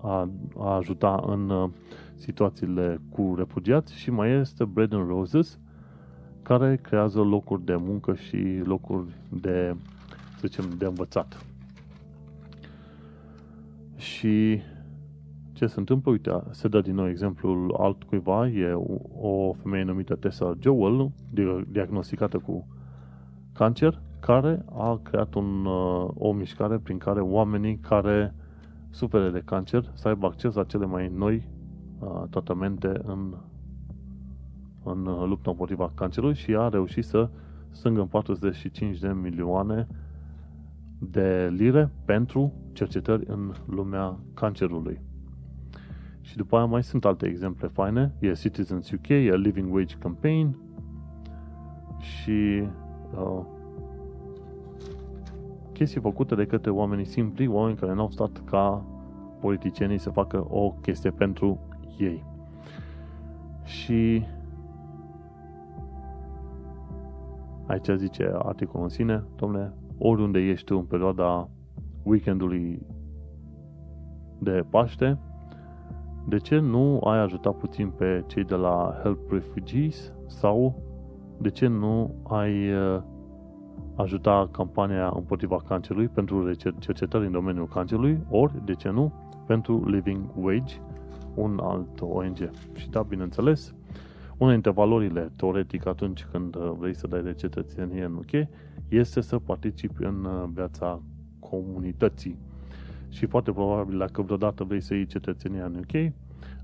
a, a ajuta în uh, situațiile cu refugiați și mai este Bread and Roses, care creează locuri de muncă și locuri de, să zicem, de învățat. Și ce se întâmplă? Uite, se dă din nou exemplul altcuiva, e o femeie numită Tessa Joel, diagnosticată cu cancer, care a creat un, uh, o mișcare prin care oamenii care suferă de cancer să aibă acces la cele mai noi uh, tratamente în, în lupta împotriva cancerului și a reușit să strângă 45 de milioane de lire pentru cercetări în lumea cancerului. Și după aia mai sunt alte exemple faine. E Citizens UK, e Living Wage Campaign și uh, chestii făcute de către oamenii simpli, oameni care n-au stat ca politicienii să facă o chestie pentru ei. Și aici zice articolul în sine, domnule, oriunde ești tu în perioada weekendului de Paște, de ce nu ai ajutat puțin pe cei de la Help Refugees sau de ce nu ai uh, ajuta campania împotriva cancerului pentru cercetări în domeniul cancerului, ori, de ce nu, pentru Living Wage, un alt ONG. Și da, bineînțeles, una dintre valorile teoretic atunci când uh, vrei să dai de cetățenie în UK este să participi în uh, viața comunității. Și foarte probabil dacă vreodată vrei să iei cetățenia în UK,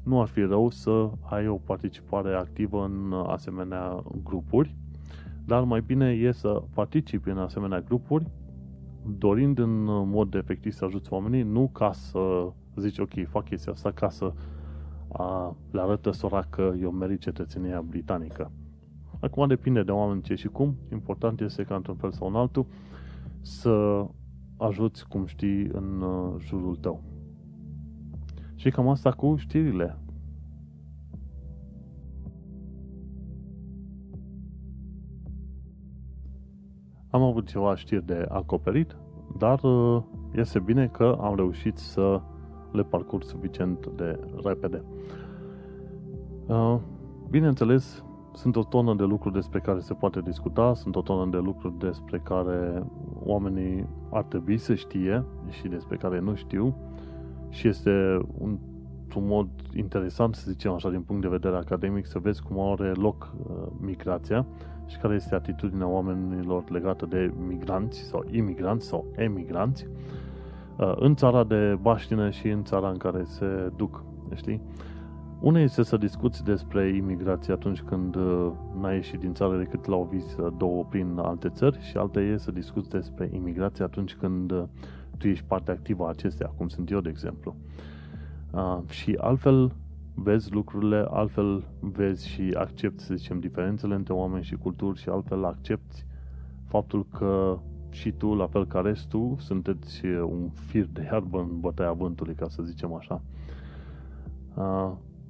nu ar fi rău să ai o participare activă în uh, asemenea grupuri dar mai bine e să participi în asemenea grupuri, dorind în mod efectiv să ajuți oamenii, nu ca să zici, ok, fac chestia asta ca să a, le arătă sora că eu merit cetățenia britanică. Acum depinde de oameni ce și cum. Important este ca într-un fel sau în altul să ajuți cum știi în uh, jurul tău. Și cam asta cu știrile. Am avut ceva știri de acoperit, dar uh, este bine că am reușit să le parcurg suficient de repede. Uh, bineînțeles, sunt o tonă de lucruri despre care se poate discuta, sunt o tonă de lucruri despre care oamenii ar trebui să știe și despre care nu știu și este un, un mod interesant, să zicem așa, din punct de vedere academic, să vezi cum are loc uh, migrația și care este atitudinea oamenilor legată de migranți sau imigranți sau emigranți uh, în țara de baștină și în țara în care se duc, știi? Una este să discuți despre imigrație atunci când uh, n-ai ieșit din țară decât la o vizită două prin alte țări și alta e să discuți despre imigrație atunci când uh, tu ești parte activă a acesteia, cum sunt eu, de exemplu. și altfel, vezi lucrurile, altfel vezi și accepti, să zicem, diferențele între oameni și culturi și altfel accepti faptul că și tu, la fel ca restul, sunteți un fir de iarbă în bătaia vântului, ca să zicem așa.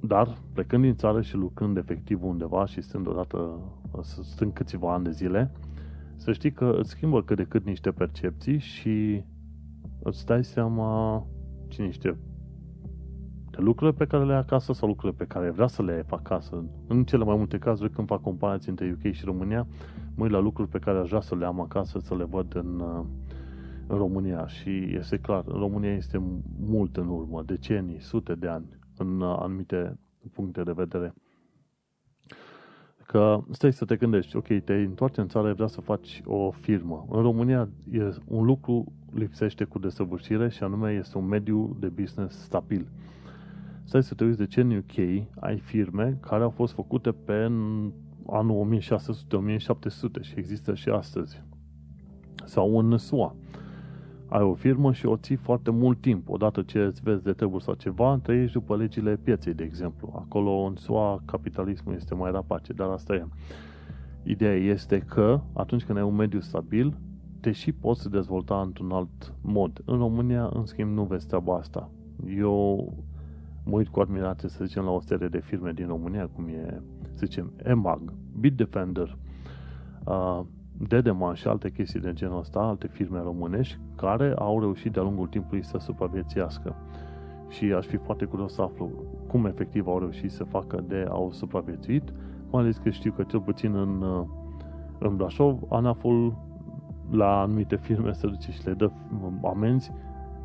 Dar, plecând din țară și lucrând efectiv undeva și stând odată, stând câțiva ani de zile, să știi că îți schimbă cât de cât niște percepții și îți dai seama cine niște lucrurile pe care le ai acasă sau lucrurile pe care vrea să le ai acasă. În cele mai multe cazuri, când fac comparații între UK și România, mă uit la lucruri pe care aș vrea să le am acasă, să le văd în, în România. Și este clar, România este mult în urmă, decenii, sute de ani, în anumite puncte de vedere. Că stai să te gândești, ok, te întoarci în țară, vrea să faci o firmă. În România e un lucru lipsește cu desăvârșire și anume este un mediu de business stabil stai să te uiți de ce în UK ai firme care au fost făcute pe anul 1600-1700 și există și astăzi. Sau în SUA. Ai o firmă și o ții foarte mult timp. Odată ce îți vezi de treburi sau ceva, trăiești după legile pieței, de exemplu. Acolo în SUA capitalismul este mai rapace, dar asta e. ideea este că atunci când ai un mediu stabil, te și poți dezvolta într-un alt mod. În România, în schimb, nu vezi treaba asta. Eu mă uit cu admirație, să zicem, la o serie de firme din România, cum e, să zicem, EMAG, Bitdefender, uh, Dedeman și alte chestii de genul ăsta, alte firme românești, care au reușit de-a lungul timpului să supraviețuiască. Și aș fi foarte curios să aflu cum efectiv au reușit să facă de au supraviețuit, mai ales că știu că cel puțin în, uh, în Brașov, ANAF-ul la anumite firme se duce și le dă amenzi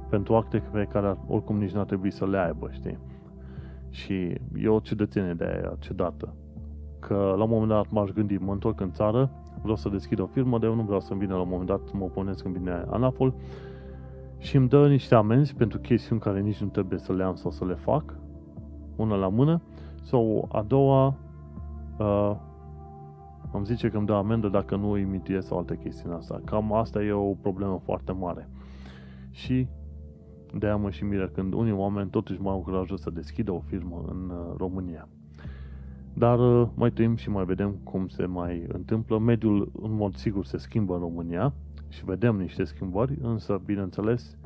pentru acte pe care oricum nici n-ar trebui să le aibă, știi? Și e o ciudățenie de aia ciudată. Că la un moment dat m-aș gândi, mă întorc în țară, vreau să deschid o firmă, dar eu nu vreau să-mi vină la un moment dat, mă oponesc când vine ANAF-ul și îmi dă niște amenzi pentru chestiuni care nici nu trebuie să le am sau să le fac, una la mână, sau a doua, uh, îmi zice că îmi dă amendă dacă nu îi sau alte chestii asta. Cam asta e o problemă foarte mare. Și de aia mă și miră când unii oameni totuși mai au curajul să deschidă o firmă în uh, România. Dar uh, mai trăim și mai vedem cum se mai întâmplă. Mediul, în mod sigur, se schimbă în România și vedem niște schimbări, însă, bineînțeles,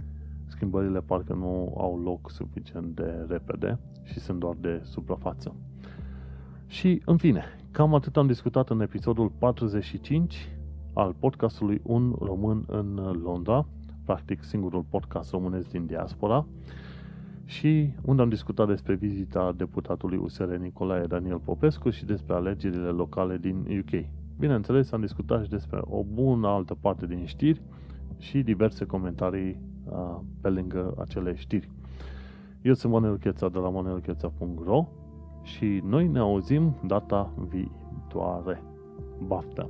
schimbările parcă nu au loc suficient de repede și sunt doar de suprafață. Și, în fine, cam atât am discutat în episodul 45 al podcastului Un Român în Londra, practic singurul podcast românesc din diaspora, și unde am discutat despre vizita deputatului USR Nicolae Daniel Popescu și despre alegerile locale din UK. Bineînțeles, am discutat și despre o bună altă parte din știri și diverse comentarii uh, pe lângă acele știri. Eu sunt Manuel Cheța de la manuelcheța.ro și noi ne auzim data viitoare. Baftă!